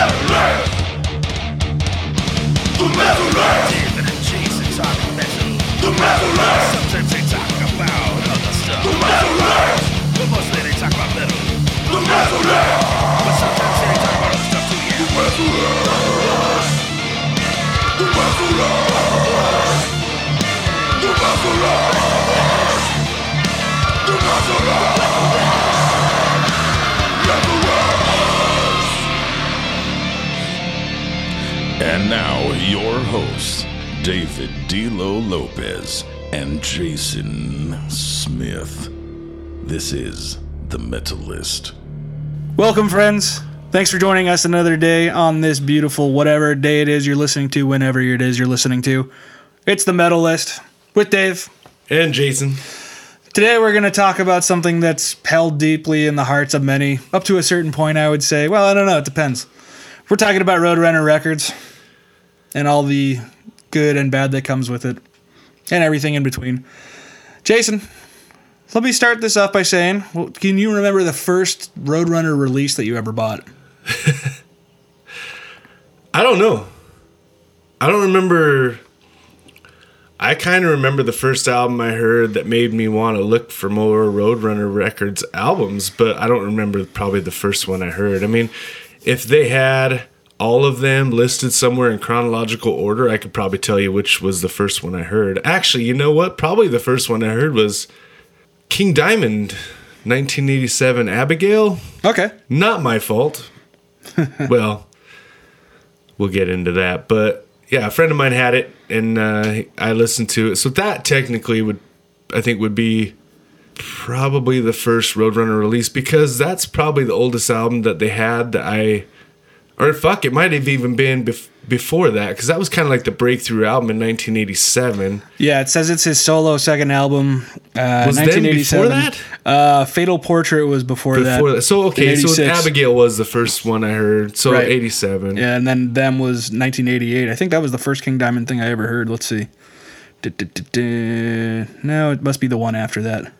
David now, your hosts, David D'Lo Lopez and Jason Smith. This is The Metalist. Welcome, friends. Thanks for joining us another day on this beautiful whatever day it is you're listening to, whenever it is you're listening to. It's the Metal List with Dave. And Jason. Today we're going to talk about something that's held deeply in the hearts of many, up to a certain point, I would say. Well, I don't know, it depends. We're talking about Roadrunner Records and all the good and bad that comes with it, and everything in between. Jason, let me start this off by saying, well, can you remember the first Roadrunner release that you ever bought? I don't know. I don't remember. I kind of remember the first album I heard that made me want to look for more Roadrunner Records albums, but I don't remember probably the first one I heard. I mean, if they had all of them listed somewhere in chronological order, I could probably tell you which was the first one I heard. Actually, you know what? Probably the first one I heard was King Diamond, 1987 Abigail. Okay. Not my fault. well, we'll get into that. But yeah, a friend of mine had it, and uh, I listened to it. So that technically would, I think, would be probably the first Roadrunner release because that's probably the oldest album that they had that I, or fuck, it might have even been bef- before that because that was kind of like the breakthrough album in 1987. Yeah, it says it's his solo second album. Uh, Was then 1987. before that? Uh, Fatal Portrait was before, Before that, so okay, so Abigail was the first one I heard. So Right. 87. Yeah, and then them was 1988. I think that was the first King Diamond thing I ever heard. Let's see. No, it must be the one after that.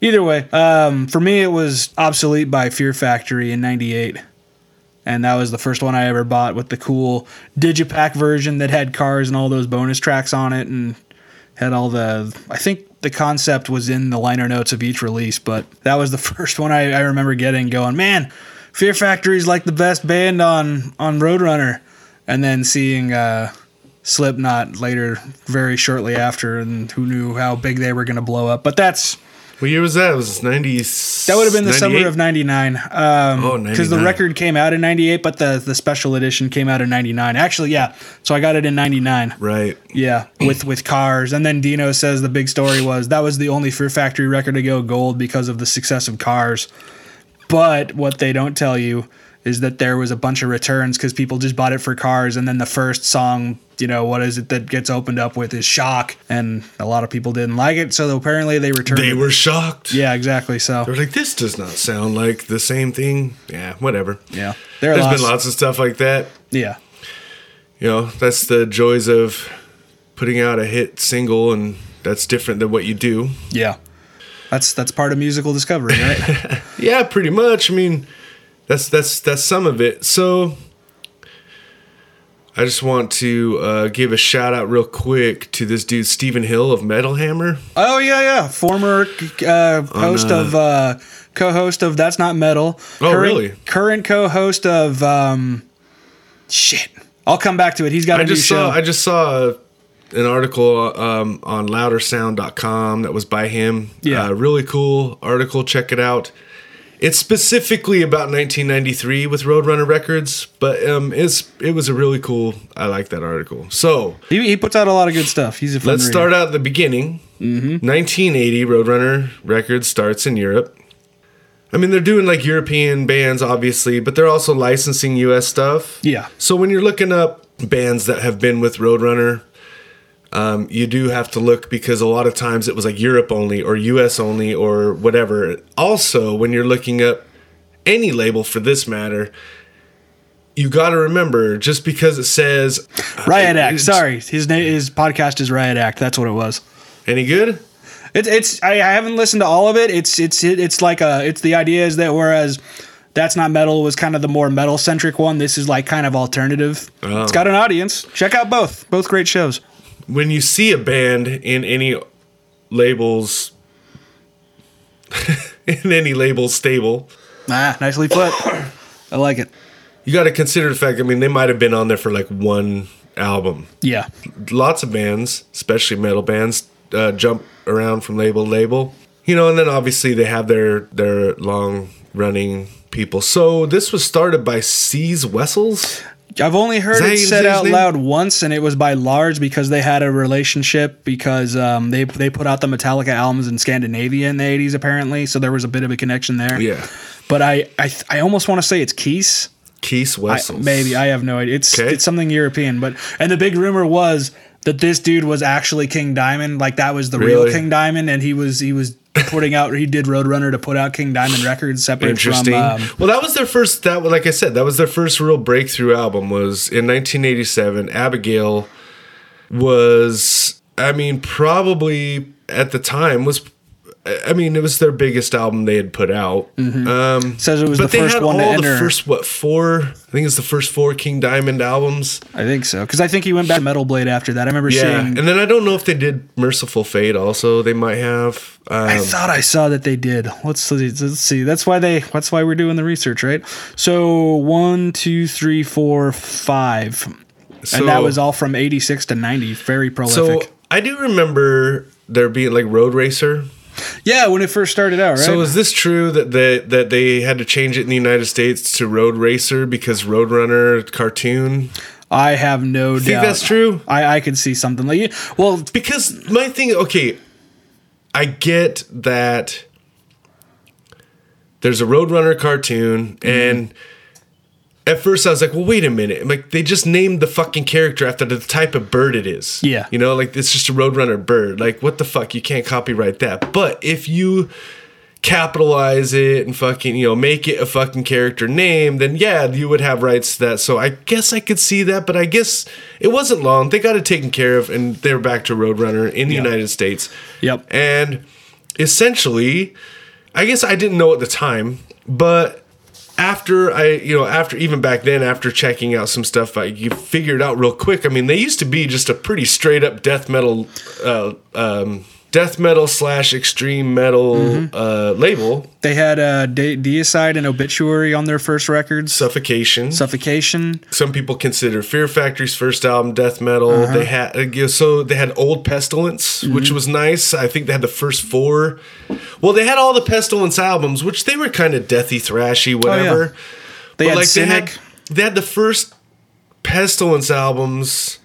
Either way, um, for me, it was Obsolete by Fear Factory in 98. And that was the first one I ever bought with the cool Digipack version that had cars and all those bonus tracks on it and had all the. I think the concept was in the liner notes of each release, but that was the first one I, I remember getting going, man, Fear Factory is like the best band on, on Roadrunner. And then seeing uh, Slipknot later, very shortly after, and who knew how big they were going to blow up. But that's. What year was that? It was 90. That would have been the summer of 99. Um, Oh, Because the record came out in 98, but the, the special edition came out in 99. Actually, yeah. So I got it in 99. Right. Yeah, with with cars. And then Dino says the big story was that was the only Fear Factory record to go gold because of the success of cars. But what they don't tell you is that there was a bunch of returns because people just bought it for cars. And then the first song, you know, what is it that gets opened up with is Shock. And a lot of people didn't like it. So apparently they returned They it. were shocked. Yeah, exactly. So, They were like, this does not sound like the same thing. Yeah, whatever. yeah. They're There's lost. been lots of stuff like that. Yeah. You know, that's the joys of putting out a hit single, and that's different than what you do. Yeah. That's that's part of musical discovery, right? Yeah, pretty much. I mean, that's that's that's some of it. So I just want to uh, give a shout out real quick to this dude Stephen Hill of Metal Hammer. oh yeah, yeah. Former uh, host uh, of uh, co-host of That's Not Metal. Oh, current, really? Current co-host of um, shit. I'll come back to it. He's got a I new just show. saw I just saw an article um, on loudersound.com that was by him. Yeah. Uh, really cool article. Check it out. It's specifically about 1993 with Roadrunner Records, but um, it's it was a really cool. I like that article. So he, he puts out a lot of good stuff. He's a fun let's reader. start out at the beginning. Mm-hmm. 1980 Roadrunner Records starts in Europe. I mean, they're doing like European bands, obviously, but they're also licensing US stuff. Yeah. So when you're looking up bands that have been with Roadrunner, um, you do have to look because a lot of times it was like Europe only or US only or whatever. Also, when you're looking up any label for this matter, you got to remember just because it says Riot Act. Sorry, his name his podcast is Riot Act. That's what it was. any good? It's it's I, I haven't listened to all of it. It's it's it's like a it's the idea is that whereas That's Not Metal was kind of the more metal centric one. This is like kind of alternative. Oh. It's got an audience. Check out both. Both great shows. When you see a band in any labels in any label stable Ah, nicely put. I like it. you got to consider the fact i mean they might have been on there for like one album Yeah. lots of bands especially metal bands uh, jump around from label to label you know and then obviously they have their their long running people so this was started by Cees Wessels I've only heard it said out name? loud once, and it was by Lars because they had a relationship because um, they they put out the Metallica albums in Scandinavia in the '80s apparently, so there was a bit of a connection there. yeah But I I, I almost want to say it's Keys. Keith I, maybe I have no idea. It's Okay. it's something European, but and the big rumor was that this dude was actually King Diamond, like that was the real King Diamond, and he was he was putting out he did Roadrunner to put out King Diamond records separate Interesting. from. Um, well, that was their first. That like I said, that was their first real breakthrough album. Was in 1987. Abigail was, I mean, probably at the time was. I mean, it was their biggest album they had put out. Um, Says it was but the they first had one to all enter. the first what four? I think it's the first four King Diamond albums. I think so because I think he went back to Metal Blade after that. I remember Yeah, seeing. and then I don't know if they did Mercyful Fate. Also, they might have. Um, I thought I saw that they did. Let's see. Let's see. That's why they. That's why we're doing the research, right? So one, two, three, four, five, So- and that was all from eighty six to ninety. Very prolific. so prolific. I do remember there being like Road Racer. Yeah, when it first started out, right? So is this true that they, that they had to change it in the United States to Road Racer because Roadrunner cartoon? I have no Think doubt. that's true? I, I could see something like well, Because my thing, okay, I get that there's a Roadrunner cartoon, Mm-hmm. and at first I was like, well, wait a minute. Like, they just named the fucking character after the type of bird it is. Yeah. You know, like, it's just a Roadrunner bird. Like, what the fuck? You can't copyright that. But if you capitalize it and fucking, you know, make it a fucking character name, then yeah, you would have rights to that. So I guess I could see that, but I guess it wasn't long. They got it taken care of and they're back to Roadrunner in the United States. Yep. And essentially, I guess I didn't know at the time, but after I, you know, after even back then, after checking out some stuff, I you figured out real quick. I mean, they used to be just a pretty straight up death metal, uh, um, death metal slash extreme metal Mm-hmm. uh, label. they had uh, De- Deicide and Obituary on their first records. Suffocation. Suffocation. Some people consider Fear Factory's first album death metal. Uh-huh. They had uh, so they had Old Pestilence, Mm-hmm. which was nice. I think they had the first four. Well, they had all the Pestilence albums, which they were kind of deathy, thrashy, whatever. They But had like Cynic. they had they had the first Pestilence albums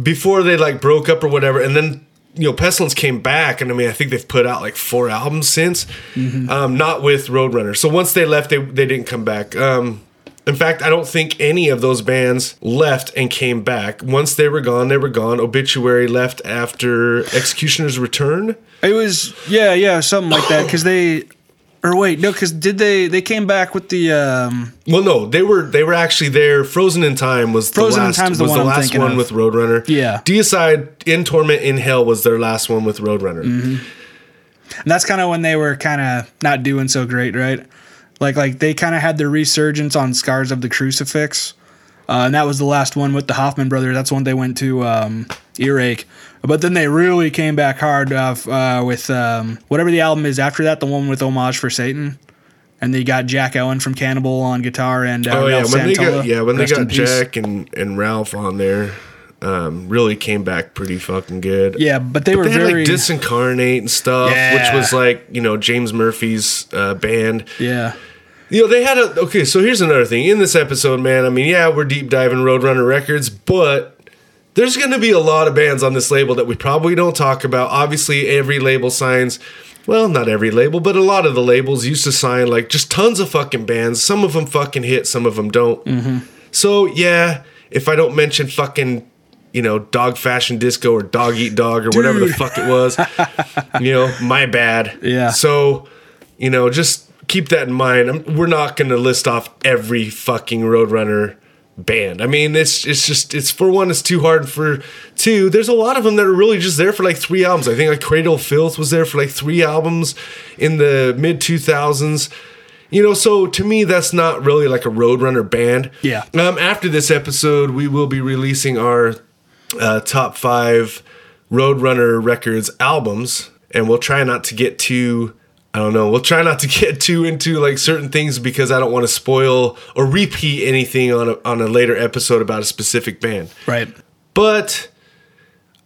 before they like broke up or whatever, and then you know Pestilence came back, and I mean I think they've put out like four albums since, Mm-hmm. um, not with Roadrunner. So once they left, they they didn't come back. Um, in fact, I don't think any of those bands left and came back. Once they were gone, they were gone. Obituary left after Executioner's Return. It was yeah, yeah, something like that. Because they, or wait, no, because did they? They came back with the. um Well, no, they were they were actually there. Frozen in Time was Frozen the in last Time's the was one the I'm last one of. with Roadrunner. Yeah. Deicide in Torment in Hell was their last one with Roadrunner. Mm-hmm. And that's kind of when they were kind of not doing so great, right? Like like they kind of had their resurgence on Scars of the Crucifix, uh, and that was the last one with the Hoffman brothers. That's when they went to um, Earache, but then they really came back hard uh, f- uh, with um, whatever the album is after that, the one with Homage for Satan. And they got Jack Owen from Cannibal on guitar and uh, Oh yeah, Ralph when they got yeah when they got. Jack and and Ralph on there, um, really came back pretty fucking good. Yeah, but they were They had very like Disincarnate and stuff, which was like you know James Murphy's uh, band. yeah. You know, they had a okay. So here's another thing in this episode, man. I mean, yeah, we're deep diving Roadrunner Records, but there's going to be a lot of bands on this label that we probably don't talk about. Obviously, every label signs. Well, not every label, but a lot of the labels used to sign like just tons of fucking bands. Some of them fucking hit, some of them don't. Mm-hmm. So yeah, if I don't mention fucking, you know, Dog Fashion Disco or Dog Eat Dog or whatever the fuck it was, you know, my bad. Yeah. So, you know, just keep that in mind. I'm, we're not going to list off every fucking Roadrunner band. I mean, it's it's just it's for one, it's too hard. For two, there's a lot of them that are really just there for like three albums. I think like Cradle of Filth was there for like three albums in the mid 2000s. You know, so to me, that's not really like a Roadrunner band. Yeah. Um, after this episode, we will be releasing our uh, top five Roadrunner Records albums, and we'll try not to get too. I don't know. We'll try not to get too into like certain things because I don't want to spoil or repeat anything on a, on a later episode about a specific band. Right. But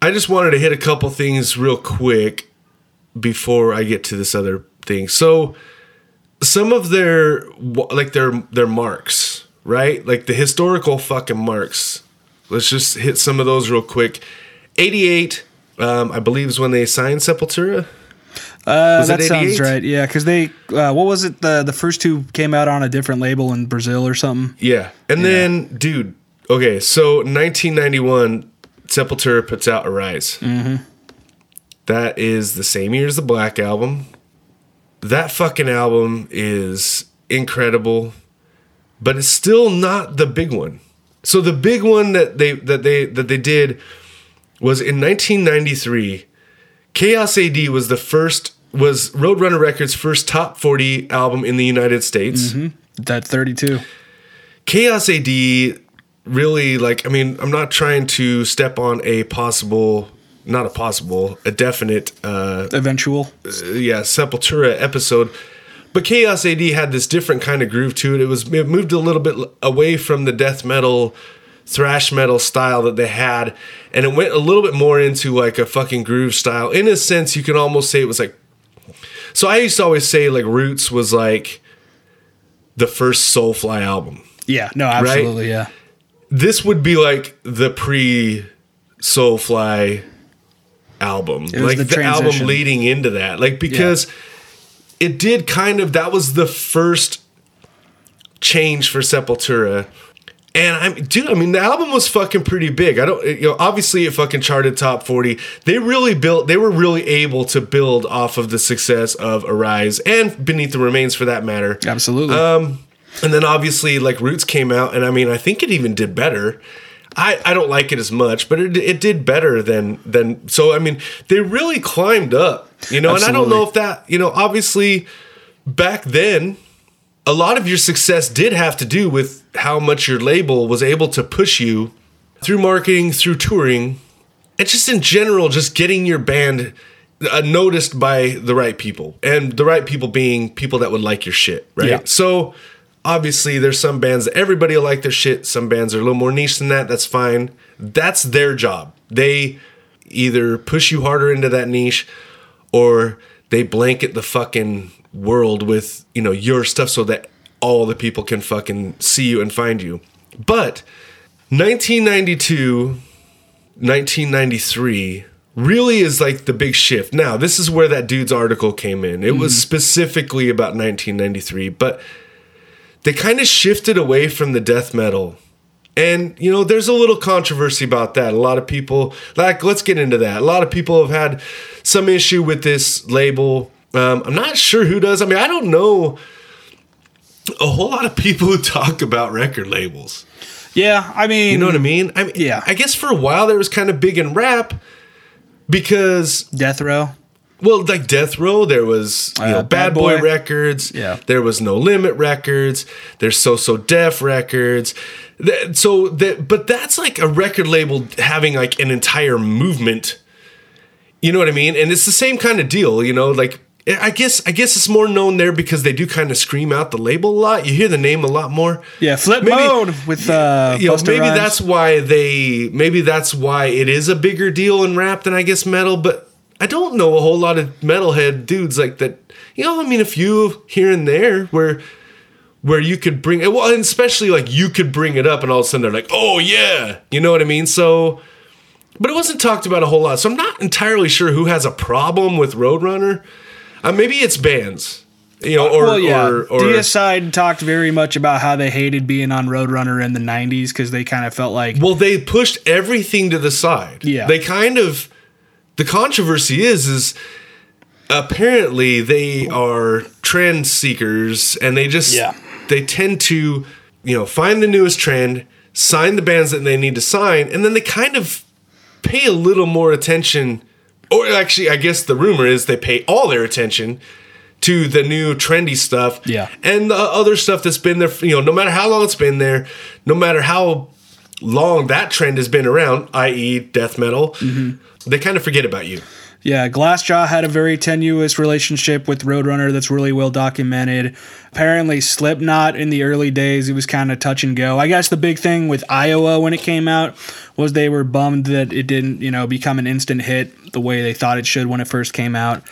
I just wanted to hit a couple things real quick before I get to this other thing. So some of their like their their marks, right? Like the historical fucking marks. Let's just hit some of those real quick. 88 um, I believe is when they signed Sepultura. Uh, that sounds right. Yeah, because they, uh, what was it? The the first two came out on a different label in Brazil or something. Yeah. And then dude, okay, so 1991 Sepultura puts out Arise. Mm-hmm. is the same year as the Black album. That fucking album is incredible, but it's still not the big one. So the big one that they that they that they did was in 1993. Chaos AD was the first was Roadrunner Records' first top 40 album in the United States. That thirty two. Chaos AD really like I mean I'm not trying to step on a possible not a possible a definite uh Eventual. yeah Sepultura episode but Chaos AD had this different kind of groove to it it was it moved a little bit away from the death metal thrash metal style that they had and it went a little bit more into like a fucking groove style in a sense you can almost say it was like so I used to always say like Roots was like the first Soulfly album Yeah. No. Absolutely. Yeah. this would be like the pre Soulfly album, like the the, album leading into that, like because it did kind of that was the first change for Sepultura. And I'm, dude. I mean, the album was fucking pretty big. I don't, you know, obviously it fucking charted top forty. They really built. They were really able to build off of the success of Arise and Beneath the Remains, for that matter. Absolutely. Um, and then obviously like Roots came out, and I mean I think it even did better. I, I don't like it as much, but it, it did better than than so. I mean they really climbed up, you know. And I don't know if that you know obviously back then a lot of your success did have to do with how much your label was able to push you through marketing, through touring, and just in general, just getting your band uh, noticed by the right people, and the right people being people that would like your shit, right? Yeah. So obviously, there's some bands that everybody will like their shit. Some bands are a little more niche than that. That's fine. That's their job. They either push you harder into that niche, or they blanket the fucking world with you know your stuff so that all the people can fucking see you and find you. But 1992 1993 really is like the big shift. Now, this is where that dude's article came in. It was mm-hmm. specifically about 1993, but they kind of shifted away from the death metal. And, you know, there's a little controversy about that. A lot of people, like, let's get into that. A lot of people have had some issue with this label. Um, I'm not sure who does. I mean, I don't know a whole lot of people who talk about record labels. yeah. I mean, You know what I mean? I mean, Yeah. I guess for a while there was kind of big in rap because, Death Row. well, like Death Row, there was you Uh, know, Bad Bad Boy, Boy. Records. Yeah. There was No Limit Records. There's So So Def Records. So that, but that's like a record label having like an entire movement. You know what I mean? And it's the same kind of deal. You know, like I guess I guess it's more known there because they do kind of scream out the label a lot. You hear the name a lot more. Yeah. Flip Maybe- mode with uh, you know, maybe Rhymes. that's why they maybe that's why it is a bigger deal in rap than I guess metal, but I don't know a whole lot of metalhead dudes like that. You know, I mean a few here and there where where you could bring it well, and especially like you could bring it up and all of a sudden they're like, "Oh yeah." You know what I mean? So but it wasn't talked about a whole lot. So I'm not entirely sure who has a problem with Roadrunner. Uh, maybe it's bands. You know, or well, yeah. or, or Deicide talked very much about how they hated being on Roadrunner in the '90s because they kind of felt like Well, they pushed everything to the side. Yeah. They kind of the controversy is is apparently they are trend seekers and they just Yeah. they tend to, you know, find the newest trend, sign the bands that they need to sign, and then they kind of pay a little more attention or actually I guess the rumor is they pay all their attention to the new trendy stuff. Yeah. And the other stuff that's been there, you know, no matter how long it's been there, no matter how long that trend has been around, i.e., death metal, Mm-hmm. they kind of forget about you. Yeah, Glassjaw had a very tenuous relationship with Roadrunner that's really well documented. Apparently, Slipknot in the early days, it was kind of touch and go. I guess the big thing with Iowa when it came out was they were bummed that it didn't, you know, become an instant hit the way they thought it should when it first came out.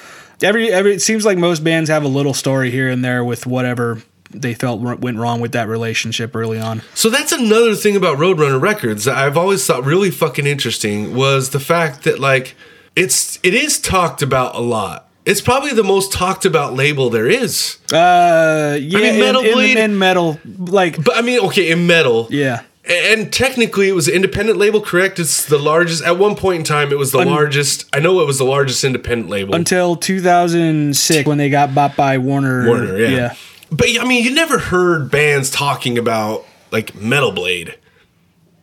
Every, every it seems like most bands have a little story here and there with whatever they felt went wrong with that relationship early on. So that's another thing about Roadrunner Records that I've always thought really fucking interesting was the fact that like it's it is talked about a lot. It's probably the most talked about label there is. Uh, yeah, mean, Metal in, Blade- in metal, like, But I mean, okay, in metal. yeah. And technically, it was an independent label, correct? It's the largest. At one point in time, it was the largest. I know it was the largest independent label. Until 2006 when they got bought by Warner. Warner, yeah. yeah. But I mean, you never heard bands talking about like Metal Blade.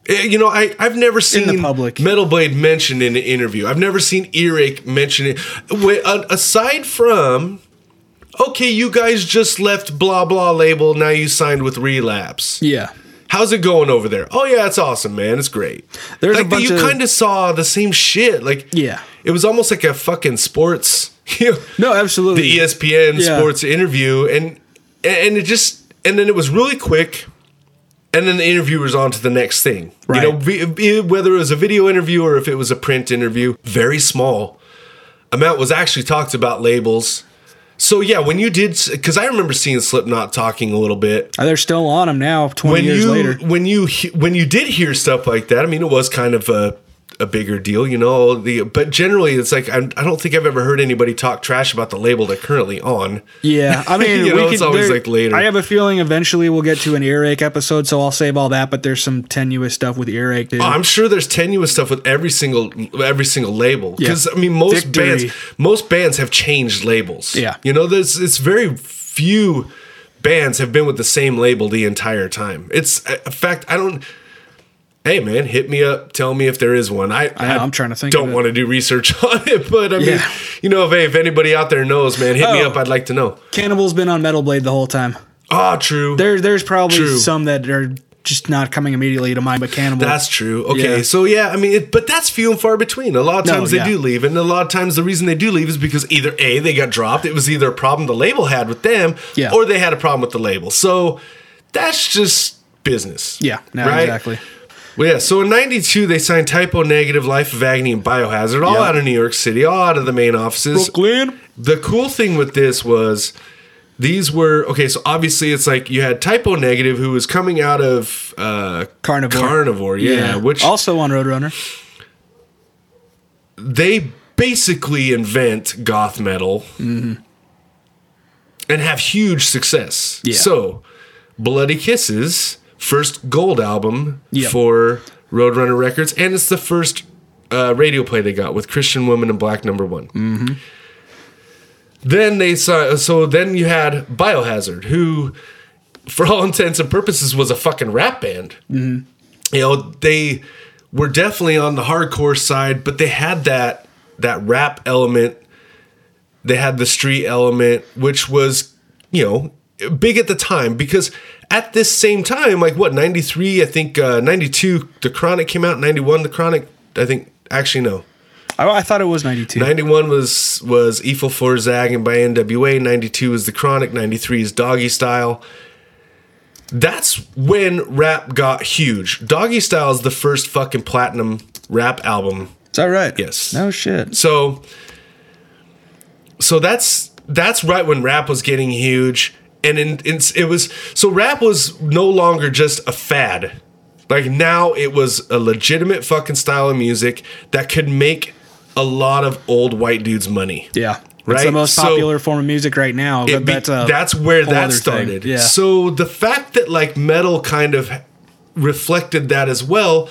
Eh, You know, I, I've never seen public. Metal Blade mentioned in an interview. I've never seen Earache mention it. Wait, uh, aside from, okay, you guys just left blah blah label. Now you signed with Relapse. Yeah. How's it going over there? Oh yeah, it's awesome, man. It's great. There's a bunch you of- kind of saw the same shit. Like Yeah. it was almost like a fucking sports. You know, No, absolutely. the ESPN Yeah. sports interview, and and it just and then it was really quick, and then the interview was on to the next thing. Right. You know, whether it was a video interview or if it was a print interview, very small amount was actually talked about labels. So yeah, when you did, because I remember seeing Slipknot talking a little bit Uh, They're still on them now, 20 when years you later. when you he- when you did hear stuff like that. I mean, it was kind of a a bigger deal, you know. The but generally, it's like I'm, I don't think I've ever heard anybody talk trash about the label they're currently on. Yeah, I mean, You know, could, it's always, there- like, later. I have a feeling eventually we'll get to an earache episode, so I'll save all that. But there's some tenuous stuff with earache. Too. Oh, I'm sure there's tenuous stuff with every single every single label Yeah. because I mean most Victory. bands most bands have changed labels. Yeah. you know, there's it's very few bands have been with the same label the entire time. It's in fact I don't. Hey man, hit me up. Tell me if there is one. I, I know, I'm trying to think Don't want to do research on it, but I mean, Yeah. you know, if hey, if anybody out there knows, man, hit me Oh. up. I'd like to know. Cannibal's been on Metal Blade the whole time. Ah, true. There, there's probably True. some that are just not coming immediately to mind, but Cannibal. That's true. Okay, Yeah. so yeah, I mean, it, but that's few and far between. A lot of No, times yeah. they do leave, and a lot of times the reason they do leave is because either a they got dropped, it was either a problem the label had with them, Yeah. or they had a problem with the label. So that's just business. yeah, no, right? exactly. Well, yeah. So in '92 they signed Type O Negative, Life of Agony, and Biohazard, all Yeah. out of New York City, all out of the main offices. Brooklyn. The cool thing with this was these were okay. So obviously, it's like you had Type O Negative, who was coming out of uh, Carnivore. Carnivore, yeah, which also on Roadrunner. they basically invent goth metal and have huge success. Yeah. So, Bloody Kisses, first gold album Yep. for Roadrunner Records, and it's the first uh, radio play they got with Christian Woman and Black number one. Mm-hmm. Then they saw, so then you had Biohazard, who, for all intents and purposes, was a fucking rap band you know they were definitely on the hardcore side but they had that that rap element they had the street element which was you know big at the time because at this same time like what 93 i think uh 92 the chronic came out 91 the chronic i think actually no I, I thought it was 92. 91 was was Efil4zaggin by NWA. 92 is The Chronic. 93 is Doggy Style. That's when rap got huge. Doggy Style is the first fucking platinum rap album. Is that right? Yes. No shit. So so that's that's right when rap was getting huge and in, in, it was so rap was no longer just a fad. Like now it was a legitimate fucking style of music that could make a lot of old white dudes money. Yeah. It's Right? the most So- popular form of music right now. Be- that's that's where that thing. started. Yeah. So the fact that like metal kind of reflected that as well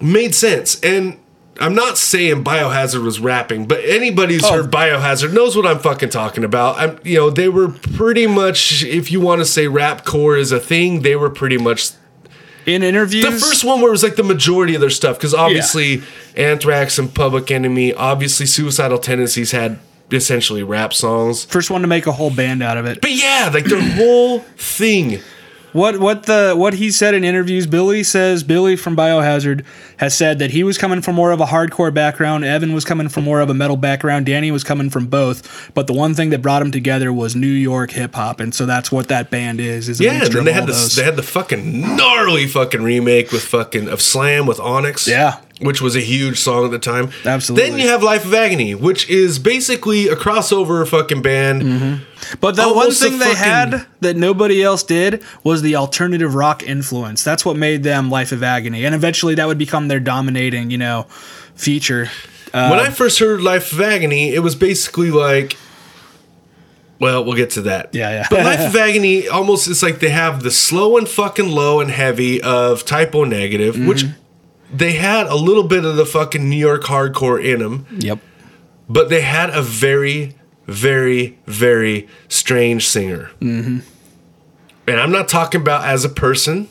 made sense. And I'm not saying Biohazard was rapping, but anybody who's Oh. heard Biohazard knows what I'm fucking talking about. I'm, you know, they were pretty much, if you want to say rap core is a thing, they were pretty much in interviews. the first one where it was like the majority of their stuff because obviously Anthrax and Public Enemy, obviously Suicidal Tendencies had essentially rap songs. First one to make a whole band out of it. But yeah, like their whole thing. What what the what he said in interviews, Billy says Billy from Biohazard has said that he was coming from more of a hardcore background, Evan was coming from more of a metal background, Danny was coming from both, but the one thing that brought them together was New York hip hop, and so that's what that band is. Is a Yeah, and then they had the those. they had the fucking gnarly fucking remake with fucking of Slam with Onyx. Yeah. Which was a huge song at the time. Absolutely. Then you have Life of Agony, which is basically a crossover fucking band. But the one almost a thing they had that nobody else did was the alternative rock influence. That's what made them Life of Agony, and eventually that would become their dominating, you know, feature. when I first heard Life of Agony, it was basically like well, we'll get to that. Yeah, yeah. But Life of Agony almost it's like they have the slow and fucking low and heavy of type o negative, which Mm-hmm. They had a little bit of the fucking New York hardcore in them. Yep. but they had a very, very, very strange singer. Mm-hmm. And I'm not talking about as a person,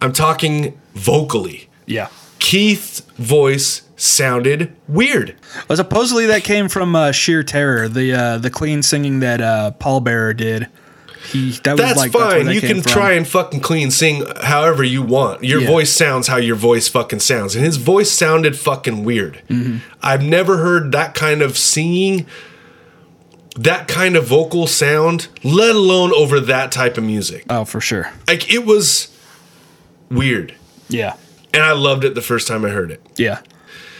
I'm talking vocally. Yeah. Keith's voice sounded weird. Well, supposedly that came from uh, Sheer Terror, the uh, the clean singing that uh, Paul Bearer did. He that was That's like fine. that you can from. try and fucking clean sing however you want. Your Yeah. voice sounds how your voice fucking sounds. And his voice sounded fucking weird. Mm-hmm. I've never heard that kind of singing, that kind of vocal sound, let alone over that type of music. Oh, for sure. like it was weird Yeah. and i loved it the first time i heard it Yeah.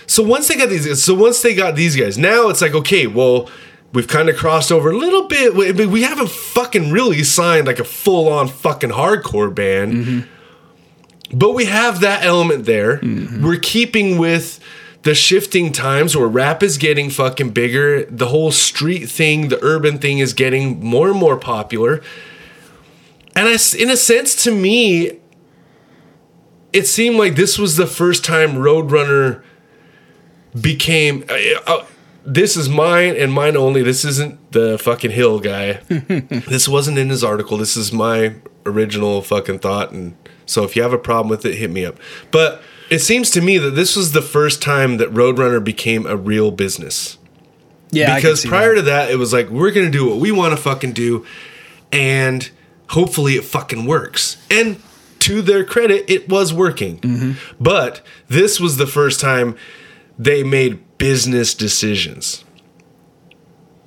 so once they got these so once they got these guys now it's like okay well we've kind of crossed over a little bit. We, we haven't fucking really signed like a full-on fucking hardcore band. But we have that element there. We're keeping with the shifting times where rap is getting fucking bigger. The whole street thing the urban thing is getting more and more popular. And I, in a sense to me it seemed like this was the first time roadrunner became uh, uh, this is mine and mine only. This isn't the fucking hill guy. This wasn't in his article. This is my original fucking thought. And so if you have a problem with it hit me up. But it seems to me that this was the first time that roadrunner became a real business. Yeah. Because prior that. to that it was like we're gonna do what we want to fucking do and hopefully it fucking works. And to their credit it was working. Mm-hmm. but this was the first time they made business decisions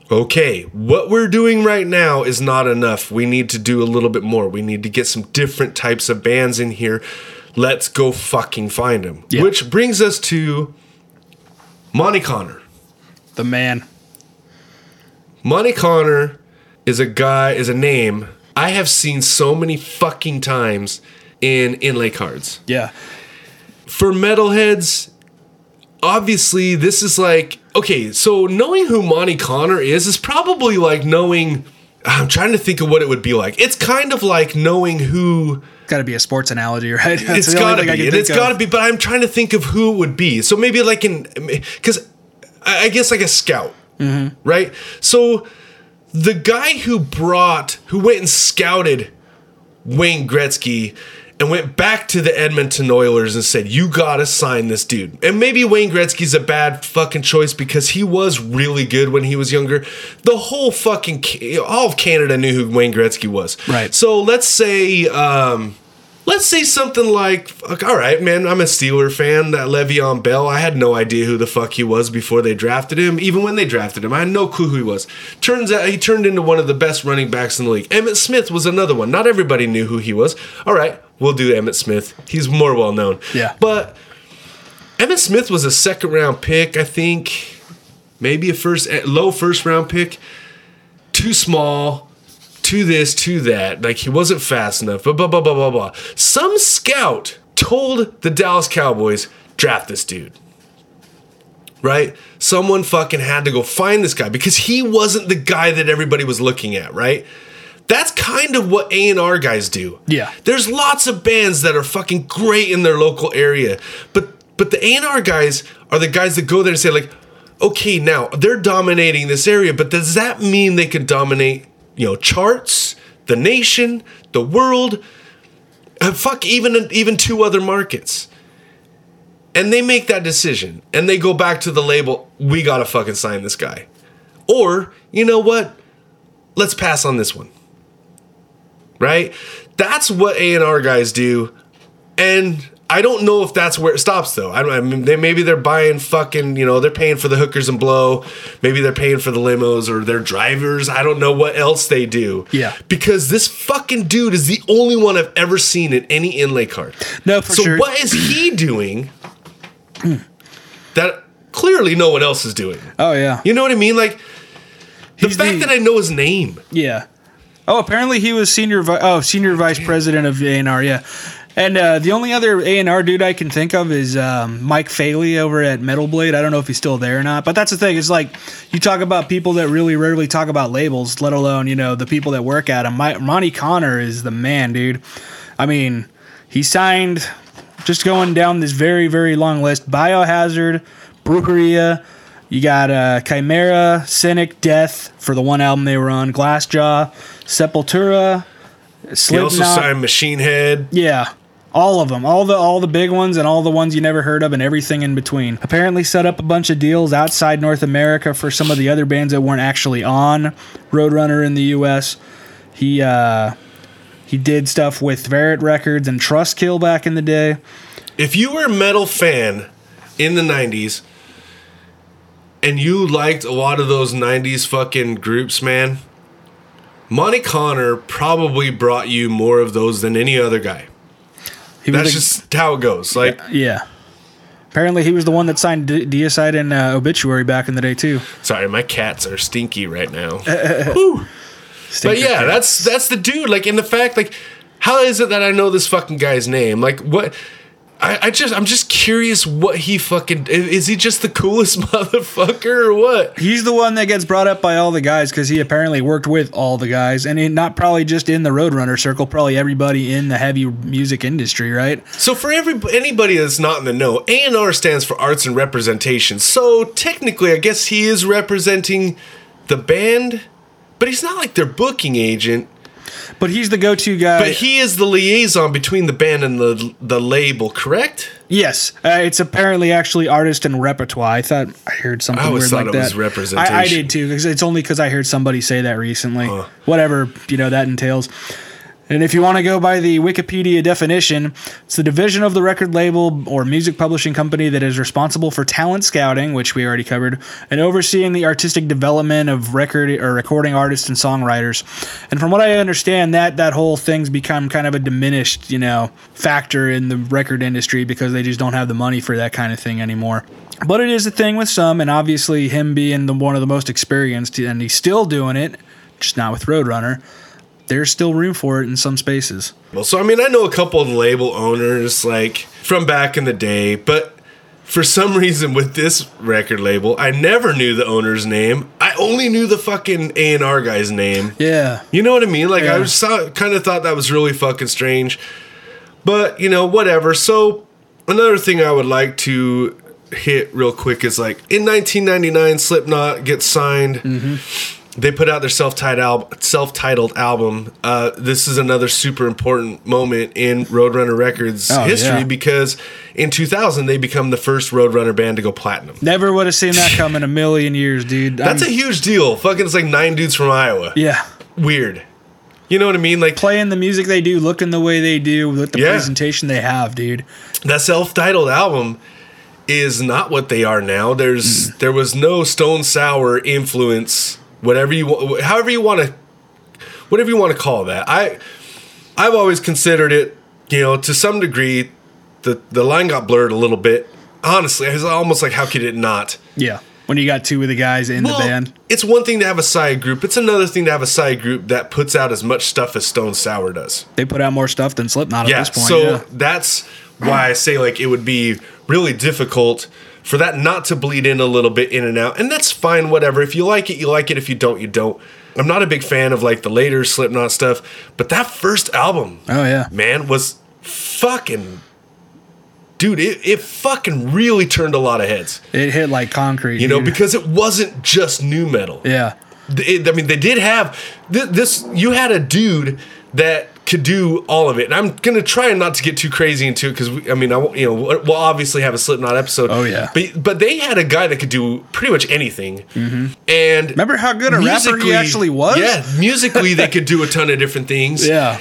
okay what we're doing right now is not enough we need to do a little bit more we need to get some different types of bands in here let's go fucking find them Yeah. which brings us to monte conner the man. Monte Conner is a guy, is a name I have seen so many fucking times in inlay cards. Yeah. For metalheads, obviously this is like okay, so knowing who Monte Conner is is probably like knowing I'm trying to think of what it would be like. It's kind of like knowing who Got to be a sports analogy, right? That's it's got to be. can And think it's got to be. But I'm trying to think of who it would be. So maybe like in, because I I guess like a scout, Mm-hmm. right? So the guy who brought, who went and scouted Wayne Gretzky and went back to the Edmonton Oilers and said, "You gotta sign this dude." And maybe Wayne Gretzky's a bad fucking choice because he was really good when he was younger. The whole fucking all of Canada knew who Wayne Gretzky was. Right. So let's say, um, let's say something like, fuck, "All right, man, I'm a Steeler fan. That Le'Veon Bell, I had no idea who the fuck he was before they drafted him. Even when they drafted him, I had no clue who he was. Turns out he turned into one of the best running backs in the league. Emmitt Smith was another one. Not everybody knew who he was. All right, we'll do Emmitt Smith. He's more well known. Yeah. but Emmitt Smith was a second round pick, I think. Maybe a first low first round pick. Too small, to this, to that. Like he wasn't fast enough. Blah blah blah blah blah blah. Some scout told the Dallas Cowboys draft this dude. Right? Someone fucking had to go find this guy because he wasn't the guy that everybody was looking at, right? That's kind of what A&R guys do. Yeah. There's lots of bands that are fucking great in their local area, but but the A&R guys are the guys that go there and say like, okay, now they're dominating this area, but does that mean they can dominate, you know, charts, the nation, the world, uh, fuck even even two other markets? And they make that decision, and they go back to the label. We gotta fucking sign this guy. Or, you know what? Let's pass on this one. Right? That's what A&R guys do. And I don't know if that's where it stops though. I don't I mean they maybe they're buying fucking, you know, they're paying for the hookers and blow. Maybe they're paying for the limos or their drivers. I don't know what else they do. Yeah. Because this fucking dude is the only one I've ever seen in any inlay card. No, for so sure. what is he doing that clearly no one else is doing? Oh yeah. You know what I mean? Like the He's fact the- that I know his name. Yeah. Oh, apparently he was senior. Vi- oh, senior vice president of A and R. Yeah. And uh, the only other A and R dude I can think of is um, Mike Faley over at Metal Blade. I don't know if he's still there or not. But that's the thing. It's like you talk about people that really rarely talk about labels, let alone you know the people that work at them. My, Monte Conner is the man, dude. I mean, he signed. Just going down this very very long list: Biohazard, Brujeria. You got uh, Chimaira, Cynic, Death for the one album they were on, Glassjaw, Sepultura, He also signed Machine Head. Yeah. All of them, all the all the big ones and all the ones you never heard of and everything in between. Apparently set up a bunch of deals outside North America for some of the other bands that weren't actually on Roadrunner in the US. He uh he did stuff with Ferret Records and Trustkill back in the day. If you were a metal fan in the 90s and you liked a lot of those 90s fucking groups, man, Monte Conner probably brought you more of those than any other guy. He That's the- just how it goes. Like, yeah. Apparently he was the one that signed De- Deicide and uh, Obituary back in the day too. sorry, my cats are stinky right now. But yeah, cats. that's that's the dude. Like, in the fact, like, how is it that I know this fucking guy's name? Like, what? I, I just, I'm just curious what he fucking is. He just the coolest motherfucker or what? He's the one that gets brought up by all the guys because he apparently worked with all the guys, and not probably just in the Roadrunner circle, probably everybody in the heavy music industry, right? So for every anybody that's not in the know, A and R stands for Arts and Representation. So technically, I guess he is representing the band, but he's not like their booking agent. But he's the go-to guy. But he is the liaison between the band and the the label, correct? yes, uh, it's apparently actually artist and repertoire. I thought I heard something I always weird thought like it that. was representation. I, I did too. Because it's only because I heard somebody say that recently. Whatever you know that entails. And if you want to go by the Wikipedia definition, it's the division of the record label or music publishing company that is responsible for talent scouting, which we already covered, and overseeing the artistic development of record or recording artists and songwriters. And from what I understand, that that whole thing's become kind of a diminished, you know, factor in the record industry because they just don't have the money for that kind of thing anymore. But it is a thing with some, and obviously him being the one of the most experienced, and he's still doing it, just not with Roadrunner there's still room for it in some spaces. Well, so I mean, I know a couple of label owners like from back in the day, but for some reason with this record label, I never knew the owner's name. I only knew the fucking A and R guy's name. Yeah. You know what I mean? Like I Yeah. was so, kind of thought that was really fucking strange. But, you know, whatever. So, another thing I would like to hit real quick is like in 1999 Slipknot gets signed. Mm-hmm. They put out their self-titled album, self-titled album. Uh, this is another super important moment in Roadrunner Records Oh, history yeah. because in 2000 they become the first Roadrunner band to go platinum. Never would have seen that come in a million years, dude. That's I'm- a huge deal. Fucking it's like nine dudes from Iowa. yeah. Weird. You know what I mean? Like Playing the music they do, looking the way they do, with the Yeah. presentation they have, dude. that self-titled album is not what they are now. There's there was no Stone Sour influence, whatever you however you want to whatever you want to call that. I I've always considered it, you know, to some degree the the line got blurred a little bit. Honestly, it's almost like how could it not? Yeah. When you got two of the guys in Well, the band. It's one thing to have a side group. It's another thing to have a side group that puts out as much stuff as Stone Sour does. They put out more stuff than Slipknot at this point. so yeah. that's why I say like it would be really difficult for that not to bleed in a little bit in and out, and that's fine. Whatever. If you like it, you like it. If you don't, you don't. I'm not a big fan of like the later Slipknot stuff, but that first album, Oh yeah. man, was fucking. Dude, it, it fucking really turned a lot of heads, It hit like concrete. you know, because it wasn't just new metal. Yeah. It- I mean, they did have th- this. You had a dude that could do all of it. And I'm gonna try not to get too crazy into it because I mean, I you know we'll obviously have a Slipknot episode. Oh, yeah. but but they had a guy that could do pretty much anything. And Remember how good a rapper he actually was? Yeah, musically they could do a ton of different things Yeah.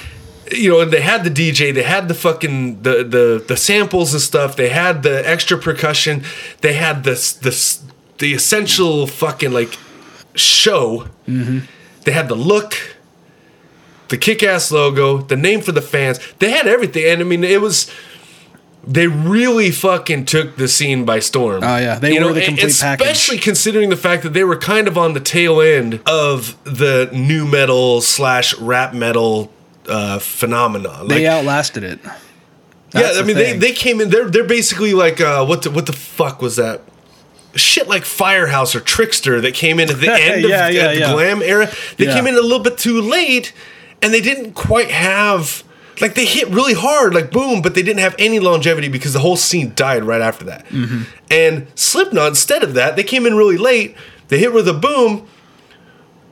you know, and they had the DJ, they had the fucking the the the samples and stuff, they had the extra percussion, they had this this the essential fucking like show. Mm-hmm. They had the look, the kick-ass logo, the name for the fans. They had everything, and I mean, it was. They really fucking took the scene by storm. Oh, yeah. They were the complete package. especially package. considering the fact that they were kind of on the tail end of the new metal slash rap metal uh, phenomenon. Like, They outlasted it. yeah, That's I the mean, they, thing. they came in. They're they're basically like uh, what the, what the fuck was that? Shit like Firehouse or Trixter that came in at the end of Yeah, yeah, the glam era. They Yeah. came in a little bit too late, and they didn't quite have like they hit really hard, like boom, but they didn't have any longevity because the whole scene died right after that. Mm-hmm. And Slipknot, instead of that, they came in really late. They hit with a boom,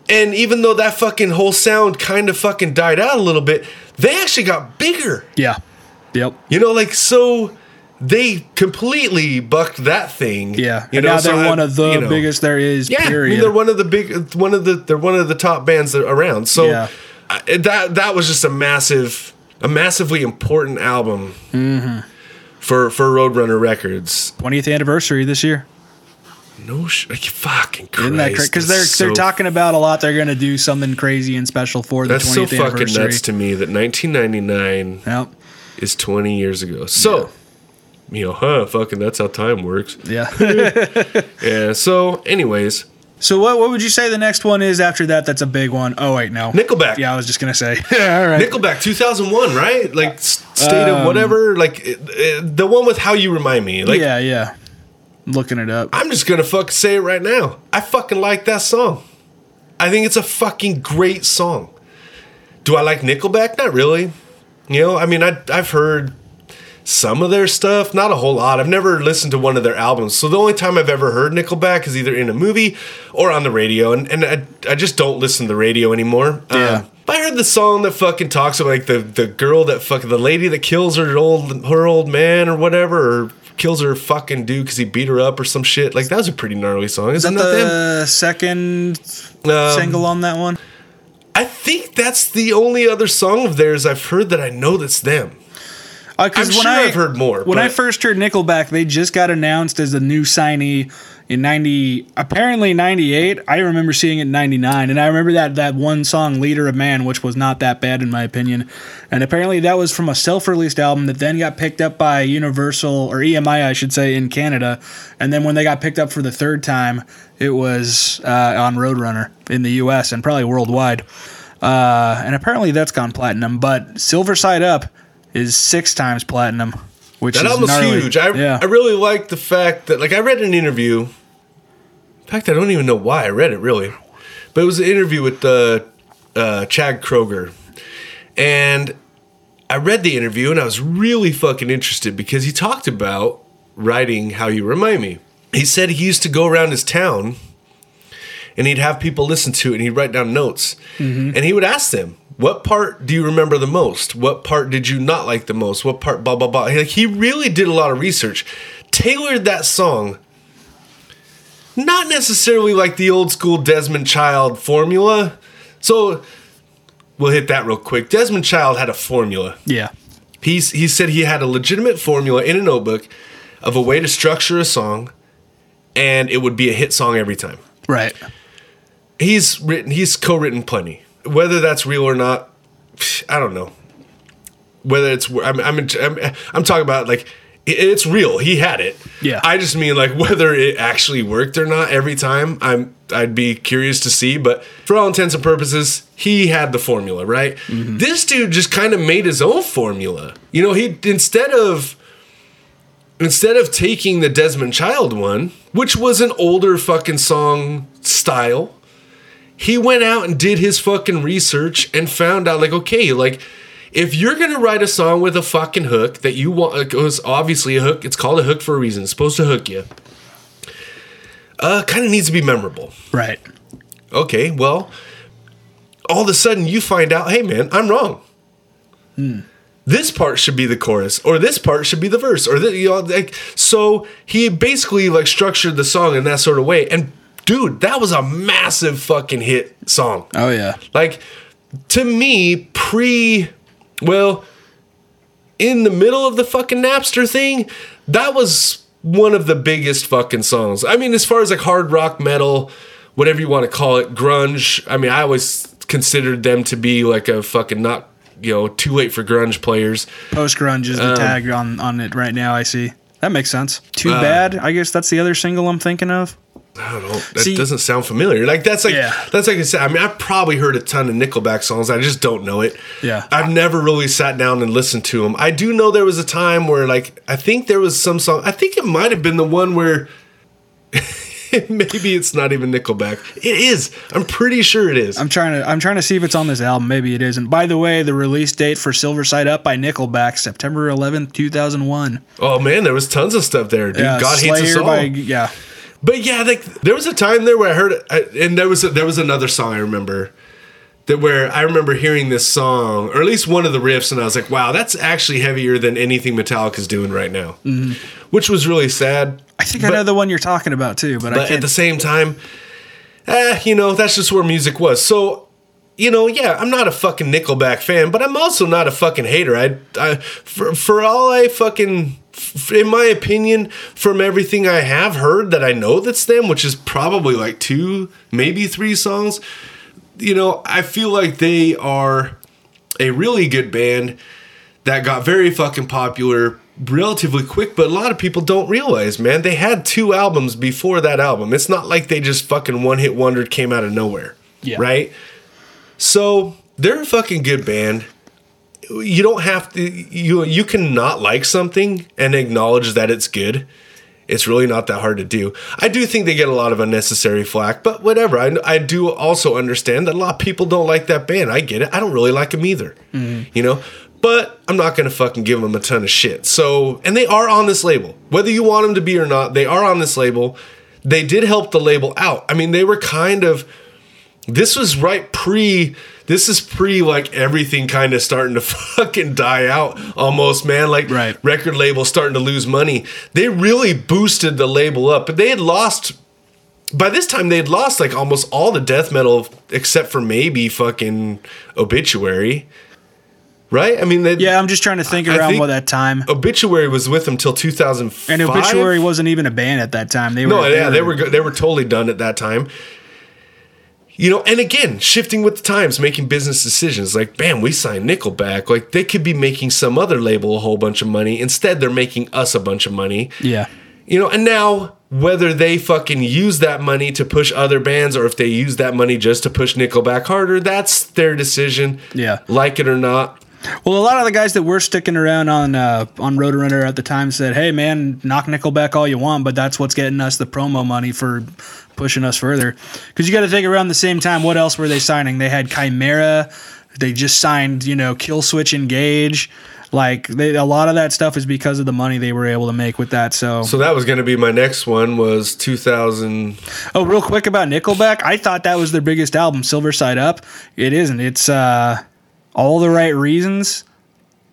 and even though that fucking whole sound kind of fucking died out a little bit, they actually got bigger. Yeah. Yep. You know, like so they completely bucked that thing. Yeah. You and know, now they're I- one of the you know. biggest there is. Yeah, I mean, they're one of the big, one of the, they're one of the top bands that are around. So Yeah. I- that that was just a massive, a massively important album Mm-hmm. for for Roadrunner Records. 20th anniversary this year. No, sh- like, fucking Christ, Isn't that crazy? Because they're that's they're talking about a lot. They're going to do something crazy and special for the That's 20th so fucking nuts to me that 1999 Yep. is 20 years ago. So. You know, huh? Fucking, that's how time works. Yeah. Yeah. So, anyways, so what what would you say the next one is after that? That's a big one. Oh wait, no. Nickelback. Yeah, I was just gonna say. yeah, All right. Nickelback 2001, right? Like state Um, of whatever, like it, it- the one with how you remind me. Like yeah, yeah. Looking it up. I'm just gonna fucking say it right now. I fucking like that song. I think it's a fucking great song. Do I like Nickelback? Not really. You know, I mean, I I've heard some of their stuff, not a whole lot. I've never listened to one of their albums. So the only time I've ever heard Nickelback is either in a movie or on the radio, and, and I, I just don't listen to the radio anymore. Yeah. Um, I heard the song that fucking talks about like the, the girl that fucking the lady that kills her old her old man or whatever, or kills her fucking dude because he beat her up or some shit. Like that was a pretty gnarly song. Is that Isn't that them? the second Um, single on that one? I think that's the only other song of theirs I've heard that I know that's them. Because I'm sure I've heard more, When I first heard Nickelback, they just got announced as a new signee in ninety, apparently ninety eight. I remember seeing it in ninety nine, and I remember that that one song, "Leader of Man," which was not that bad in my opinion. And apparently, that was from a self released album that then got picked up by Universal or EMI, I should say, in Canada. And then when they got picked up for the third time, it was uh, on Roadrunner in the U.S. and probably worldwide. Uh, and apparently, that's gone platinum. But Silver Side Up is six times platinum, which That is album's gnarly. huge. I, yeah. I really like the fact that, like, I read an interview. In fact, I don't even know why I read it, really. But it was an interview with uh, uh, Chad Kroeger. And I read the interview and I was really fucking interested because he talked about writing How You Remind Me. He said he used to go around his town and he'd have people listen to it and he'd write down notes. And he would ask them, What part do you remember the most? What part did you not like the most? What part, blah, blah, blah. Like, he really did a lot of research, tailored that song, not necessarily like the old school Desmond Child formula. So we'll hit that real quick. Desmond Child had a formula. yeah. He's, he said he had a legitimate formula in a notebook of a way to structure a song, and it would be a hit song every time Right. he's written he's co-written plenty whether that's real or not i don't know. Whether it's i'm i'm, I'm, I'm talking about like it's real. He had it. Yeah. i just mean like whether it actually worked or not every time i'm i'd be curious to see. But for all intents and purposes he had the formula right? Mm-hmm. This dude just kind of made his own formula. You know he instead of instead of taking the Desmond Child one, which was an older fucking song style, he went out and did his fucking research and found out like okay, like if you're gonna write a song with a fucking hook that you want, it was obviously a hook. It's called a hook for a reason. It's supposed to hook you. Uh, kind of needs to be memorable. Right. Okay, well, all of a sudden you find out, hey man, I'm wrong. This part should be the chorus, or this part should be the verse, or the, you know, like so. He basically like structured the song in that sort of way, and dude, that was a massive fucking hit song. Oh yeah. Like to me, pre well, in the middle of the fucking Napster thing, that was one of the biggest fucking songs. I mean, as far as like hard rock metal, whatever you want to call it, grunge. I mean, I always considered them to be like a fucking not you know too late for grunge players. Post grunge is the Um, tag on on it right now. I see. That makes sense. Too Uh, bad. I guess that's the other single I'm thinking of. I don't know. That See- doesn't sound familiar. Like that's like Yeah. that's like I said. I mean, I've probably heard a ton of Nickelback songs. I just don't know it. Yeah. I've never really sat down and listened to them. I do know there was a time where like I think there was some song. I think it might have been the one where maybe it's not even Nickelback. It is. I'm pretty sure it is. I'm trying to I'm trying to see if it's on this album. Maybe it isn't. By the way, the release date for Silver Side Up by Nickelback, September 11th, 2001. oh man, there was tons of stuff there, dude. Yeah, God hates us Slayer all. by yeah. But yeah, like there was a time there where I heard, I, and there was a, there was another song I remember that where I remember hearing this song, or at least one of the riffs, and I was like, wow, that's actually heavier than anything Metallica's doing right now, which was really sad. I think I know the one you're talking about too, but, I But at the same time, eh, you know, that's just where music was. So, you know, yeah, I'm not a fucking Nickelback fan, but I'm also not a fucking hater. I, I for, for all I fucking, in my opinion, from everything I have heard that I know that's them, which is probably like two, maybe three songs, you know, I feel like they are a really good band that got very fucking popular relatively quick, but a lot of people don't realize, man, they had two albums before that album. It's not like they just fucking one hit wonder came out of nowhere. Yeah. Right? So they're a fucking good band. You don't have to you you can not like something and acknowledge that it's good. It's really not that hard to do. I do think they get a lot of unnecessary flack, but whatever. I, I do also understand that a lot of people don't like that band. I get it. I don't really like them either. Mm-hmm. You know? But I'm not going to fucking give them a ton of shit. So, and they are on this label. Whether you want them to be or not, they are on this label. They did help the label out. I mean, they were kind of this was right pre this is pre like everything kind of starting to fucking die out almost man like Right. record labels starting to lose money they really boosted the label up but they had lost by this time they had lost like almost all the death metal except for maybe fucking obituary right i mean they, yeah, I'm just trying to think I around think- what that time. obituary was with them till 2005 And Obituary wasn't even a band at that time. They were no, yeah, they were they were totally done at that time. You know, and again, shifting with the times, making business decisions. Like, bam, we signed Nickelback. Like, they could be making some other label a whole bunch of money. Instead, they're making us a bunch of money. Yeah. You know, and now whether they fucking use that money to push other bands or if they use that money just to push Nickelback harder, that's their decision. Yeah. Like it or not. Well, a lot of the guys that were sticking around on uh, on Roadrunner at the time said, "Hey, man, knock Nickelback all you want, but that's what's getting us the promo money for pushing us further." Because you got to think around the same time, what else were they signing? They had Chimaira. They just signed, you know, Killswitch Engage. Like they, a lot of that stuff is because of the money they were able to make with that. So, So that was going to be my next one was 2000. oh, real quick about Nickelback, I thought that was their biggest album, Silver Side Up. It isn't. It's uh, all the right reasons.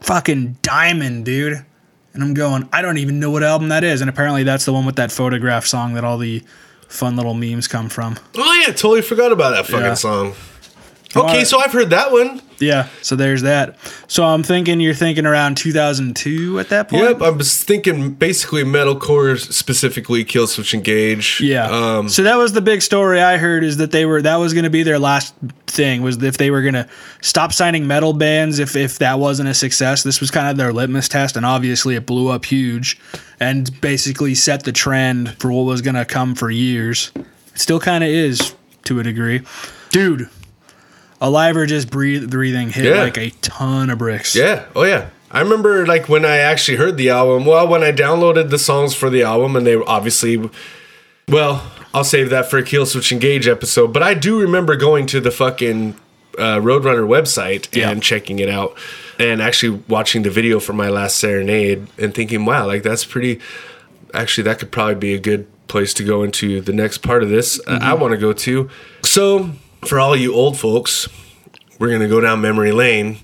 Fucking diamond, dude. And I'm going, I don't even know what album that is. And apparently that's the one with that photograph song that all the fun little memes come from. Oh, yeah, totally forgot about that fucking Yeah. song. Okay, so I've heard that one. Yeah, so there's that. So I'm thinking you're thinking around 2002 at that point. Yep, I was thinking basically metalcore, specifically Killswitch Engage. Yeah. Um, so that was the big story I heard is that they were that was going to be their last thing was if they were going to stop signing metal bands if if that wasn't a success. This was kind of their litmus test and obviously it blew up huge and basically set the trend for what was going to come for years. It still kind of is to a degree. Dude, Alive or Just Breathe, Breathing hit Yeah. like a ton of bricks. yeah. Oh, yeah. I remember like when I actually heard the album. Well, when I downloaded the songs for the album, and they obviously, well, I'll save that for a Killswitch Engage episode. But I do remember going to the fucking uh, Roadrunner website Yeah. and checking it out, and actually watching the video for my last serenade and thinking, wow, like that's pretty. Actually, that could probably be a good place to go into the next part of this. uh, I want to go to. So, for all you old folks, we're gonna go down memory lane.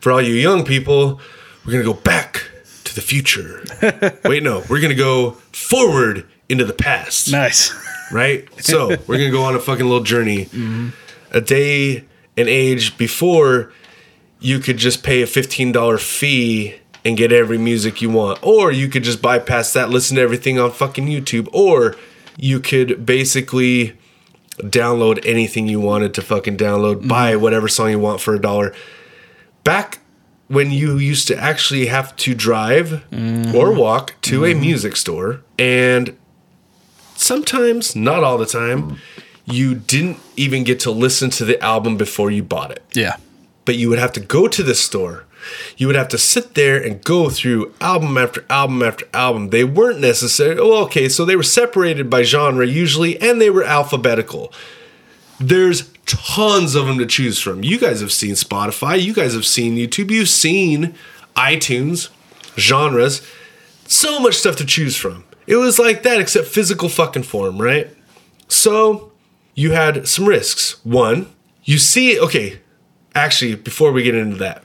for all you young people, we're gonna go back to the future. Wait, no, we're gonna go forward into the past Nice. right? So we're gonna go on a fucking little journey. Mm-hmm. A day and age before you could just pay a fifteen dollar fee and get every music you want, or you could just bypass that, listen to everything on fucking YouTube, or you could basically download anything you wanted to fucking download, mm-hmm. buy whatever song you want for a dollar. Back when you used to actually have to drive mm-hmm. or walk to a mm-hmm. music store and sometimes, not all the time, you didn't even get to listen to the album before you bought it. Yeah. But you would have to go to the store. You would have to sit there and go through album after album after album. They weren't necessary. Oh, okay, so they were separated by genre usually, and they were alphabetical. There's tons of them to choose from. You guys have seen Spotify. You guys have seen YouTube. You've seen iTunes, genres. So much stuff to choose from. It was like that, except physical fucking form, right? So you had some risks. One, you see, okay, actually, before we get into that,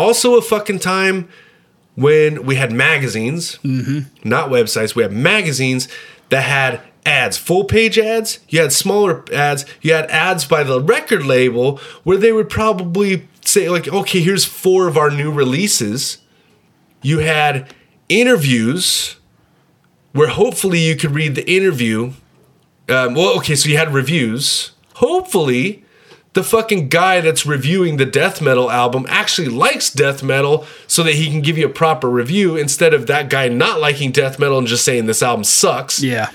also a fucking time when we had magazines, not websites, we had magazines that had ads, full page ads. You had smaller ads. You had ads by the record label where they would probably say, like, okay, here's four of our new releases. You had interviews where hopefully you could read the interview. Um, well, okay, so you had reviews. Hopefully, the fucking guy that's reviewing the death metal album actually likes death metal so that he can give you a proper review instead of that guy not liking death metal and just saying this album sucks. Yeah.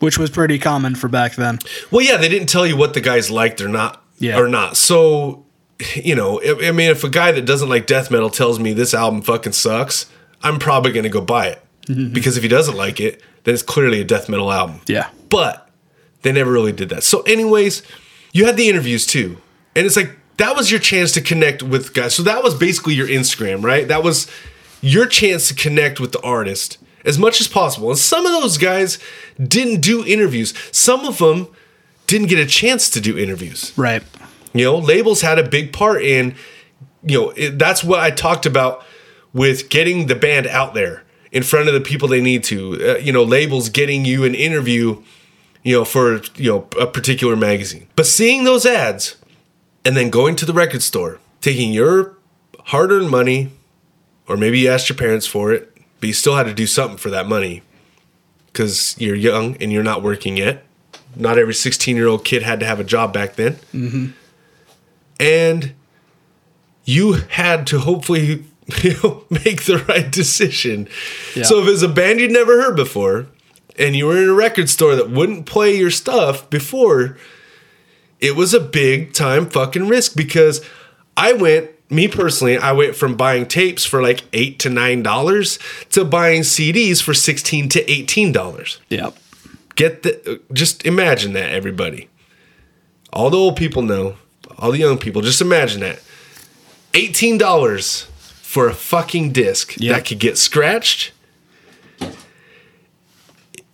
Which was pretty common for back then. Well, yeah, they didn't tell you what the guys liked or not Yeah. or not. So, you know, I I mean, if a guy that doesn't like death metal tells me this album fucking sucks, I'm probably going to go buy it. Mm-hmm. Because if he doesn't like it, then it's clearly a death metal album. Yeah. But they never really did that. So, anyways, you had the interviews too. And it's like that was your chance to connect with guys. So that was basically your Instagram, right? That was your chance to connect with the artist as much as possible. And some of those guys didn't do interviews. Some of them didn't get a chance to do interviews. Right. You know, labels had a big part in, you know, it, that's what I talked about with getting the band out there in front of the people they need to. Uh, you know, labels getting you an interview, you know, for, you know, a particular magazine. But seeing those ads and then going to the record store, taking your hard earned money, or maybe you asked your parents for it, but you still had to do something for that money because you're young and you're not working yet. Not every 16 year old kid had to have a job back then mm-hmm. and you had to hopefully you know, make the right decision. Yeah. So if it's a band you'd never heard before, and you were in a record store that wouldn't play your stuff before, it was a big time fucking risk because I went. Me personally, I went from buying tapes for like eight to nine dollars to buying CDs for sixteen to eighteen dollars. Yep. Get the just imagine that everybody. All the old people know, all the young people, just imagine that. $18 for a fucking disc Yep. that could get scratched.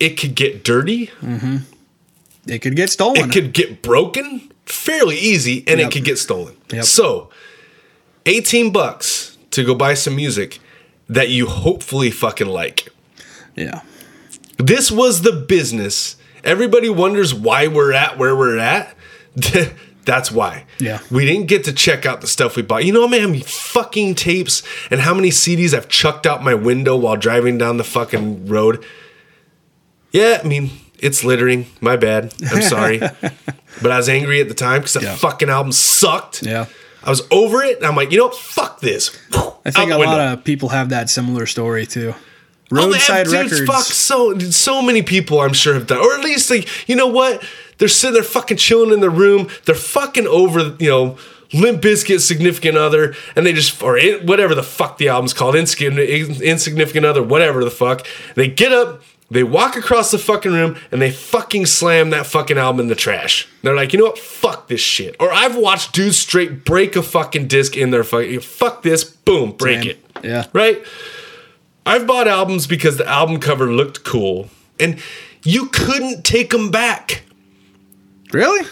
It could get dirty. Mm-hmm. It could get stolen. It could get broken fairly easy and Yep. it could get stolen. Yep. So, 18 bucks to go buy some music that you hopefully fucking like. yeah. This was the business. Everybody wonders why we're at where we're at. That's why. Yeah. We didn't get to check out the stuff we bought. You know how many fucking tapes and how many CDs I've chucked out my window while driving down the fucking road? Yeah, I mean, it's littering. My bad. I'm sorry. but I was angry at the time because the Yeah. fucking album sucked. Yeah. I was over it and I'm like, you know what? Fuck this. I think a lot of people have that similar story too. Oh, Roadside have- records. Fuck, so so many people I'm sure have done, or at least like you know what? They're sitting there fucking chilling in their room. They're fucking over, you know, Limp Bizkit significant other, and they just or whatever the fuck the album's called, insignificant other, whatever the fuck. They get up. They walk across the fucking room and they fucking slam that fucking album in the trash. They're like, you know what? Fuck this shit. Or I've watched dudes straight break a fucking disc in their fucking fuck this, boom, break it. Yeah. Right? I've bought albums because the album cover looked cool and you couldn't take them back. Really?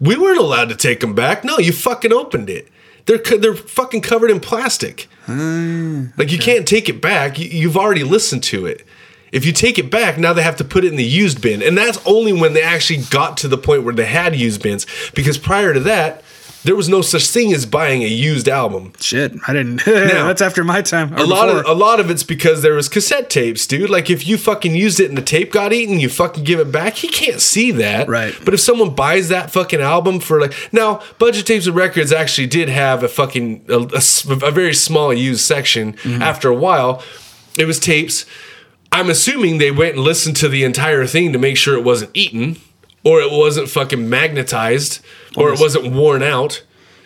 We weren't allowed to take them back. No, you fucking opened it. They're they're fucking covered in plastic. Ah, like you can't take it back. You, you've already listened to it. If you take it back, now they have to put it in the used bin, and that's only when they actually got to the point where they had used bins. Because prior to that, there was no such thing as buying a used album. Shit, I didn't. That's after my time. A lot of a lot of it's because there was cassette tapes, dude. Like if you fucking used it and the tape got eaten, you fucking give it back. He can't see that, Right. But if someone buys that fucking album for like now, Budget Tapes and Records actually did have a fucking a very small used section. Mm-hmm. After a while, it was tapes. I'm assuming they went and listened to the entire thing to make sure it wasn't eaten, or it wasn't fucking magnetized, or it wasn't worn out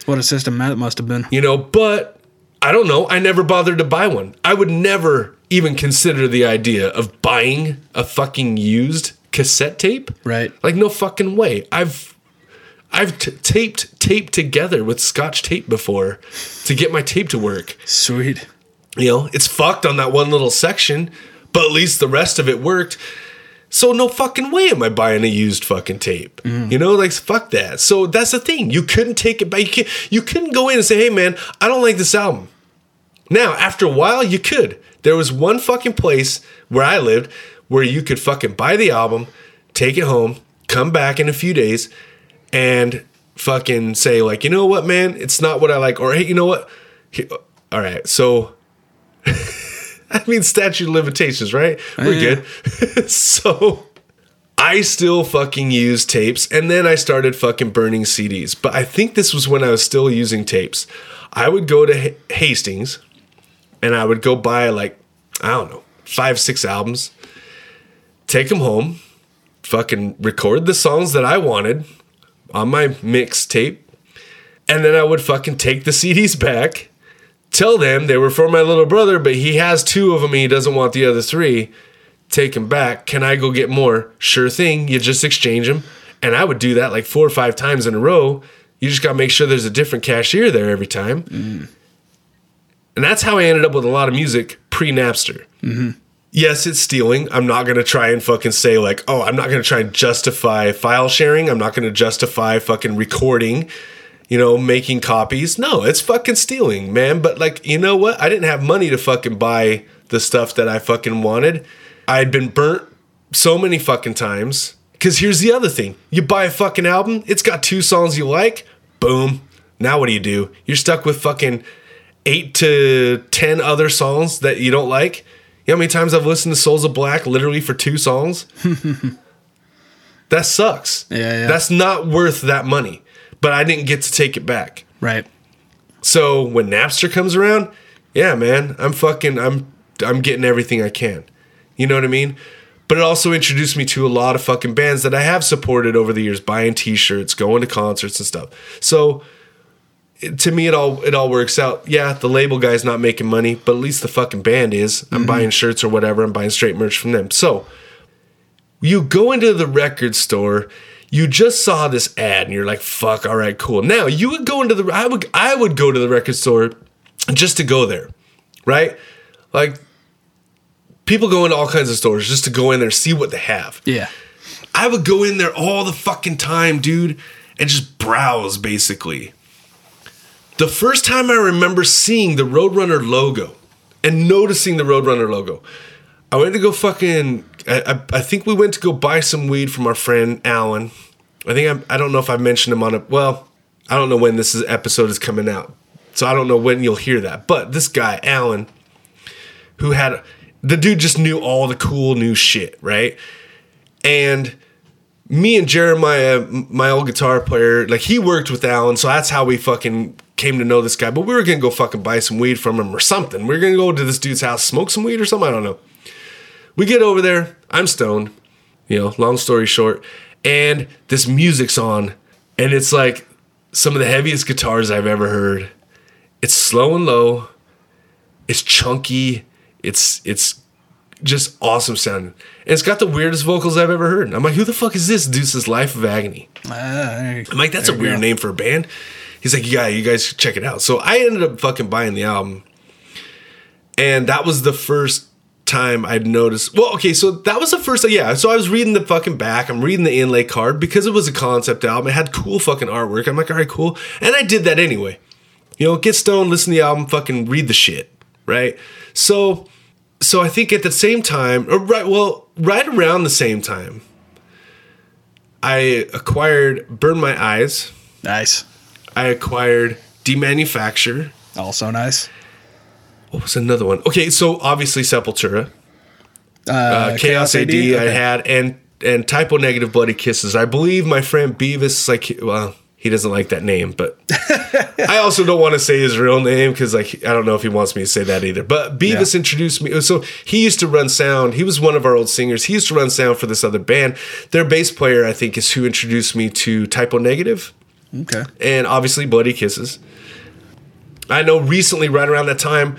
what a system that must have been. you know, but I don't know. I never bothered to buy one. I would never even consider the idea of buying a fucking used cassette tape. Right. Like no fucking way. I've I've t- taped tape together with scotch tape before to get my tape to work. Sweet. You know, it's fucked on that one little section, but at least the rest of it worked. So no fucking way am I buying a used fucking tape. Mm. You know, like fuck that. So that's the thing. You couldn't take it back. You, you couldn't go in and say, "Hey man, I don't like this album." Now, after a while, you could. There was one fucking place where I lived where you could fucking buy the album, take it home, come back in a few days, and fucking say like, you know what, man, it's not what I like, or hey, you know what? Uh, all right, so I mean, statute of limitations, right? We're Yeah. good. so I still fucking use tapes, and then I started fucking burning CDs. But I think this was when I was still using tapes. I would go to H- Hastings, and I would go buy like I don't know five, six albums, take them home, fucking record the songs that I wanted on my mixtape, and then I would fucking take the CDs back tell them they were for my little brother, but he has two of them and he doesn't want the other three. Take them back. Can I go get more? Sure thing. You just exchange them. And I would do that like four or five times in a row. You just got to make sure there's a different cashier there every time. And that's how I ended up with a lot of music pre Napster. Yes, it's stealing. I'm not going to try and fucking say, like, oh, I'm not going to try and justify file sharing. I'm not going to justify fucking recording you know, making copies. No, it's fucking stealing, man. But like, you know what? I didn't have money to fucking buy the stuff that I fucking wanted. I had been burnt so many fucking times. Cause here's the other thing. You buy a fucking album, it's got two songs you like, boom. Now what do you do? You're stuck with fucking eight to ten other songs that you don't like. You know how many times I've listened to Souls of Black literally for two songs? that sucks. Yeah, yeah. That's not worth that money. But I didn't get to take it back. Right. So when Napster comes around, yeah, man, I'm fucking I'm I'm getting everything I can. You know what I mean? But it also introduced me to a lot of fucking bands that I have supported over the years, buying t-shirts, going to concerts and stuff. So it- to me it all it all works out. Yeah, the label guy's not making money, but at least the fucking band is. I'm mm-hmm. buying shirts or whatever, I'm buying straight merch from them. So you go into the record store you just saw this ad and you're like fuck all right cool now you would go into the i would i would go to the record store just to go there right like people go into all kinds of stores just to go in there see what they have Yeah. i would go in there all the fucking time dude and just browse basically the first time i remember seeing the roadrunner logo and noticing the roadrunner logo I went to go fucking. I, I, I think we went to go buy some weed from our friend Alan. I think I'm, I don't know if I mentioned him on a, Well, I don't know when this is, episode is coming out, so I don't know when you'll hear that. But this guy Alan, who had the dude just knew all the cool new shit, right? And me and Jeremiah, my old guitar player, like he worked with Alan, so that's how we fucking came to know this guy. But we were gonna go fucking buy some weed from him or something. We are gonna go to this dude's house, smoke some weed or something. I don't know. We get over there. I'm stoned. You know, long story short. And this music's on. And it's like some of the heaviest guitars I've ever heard. It's slow and low. It's chunky. It's it's just awesome sounding. And it's got the weirdest vocals I've ever heard. I'm like, who the fuck is this? Says Life of Agony. Uh, I'm like, that's a weird go. name for a band. He's like, yeah, you guys check it out. So I ended up fucking buying the album. And that was the first time I'd noticed. Well, okay, so that was the first. Yeah, so I was reading the fucking back. I'm reading the inlay card because it was a concept album. It had cool fucking artwork. I'm like, all right, cool. And I did that anyway. You know, get stoned, listen to the album, fucking read the shit, right? So, so I think at the same time, or right, well, right around the same time, I acquired Burn My Eyes. Nice. I acquired Demanufacture. Also nice. What was another one? Okay, so obviously Sepultura, Uh, uh, Chaos, AD, I Okay. had, and and Type O Negative Bloody Kisses. I believe my friend Beavis, like, well, he doesn't like that name, but I also don't want to say his real name because, like, I don't know if he wants me to say that either. But Beavis Yeah. introduced me. So he used to run sound. He was one of our old singers. He used to run sound for this other band. Their bass player, I think, is who introduced me to Type O Negative Okay. and obviously Bloody Kisses. I know recently, right around that time,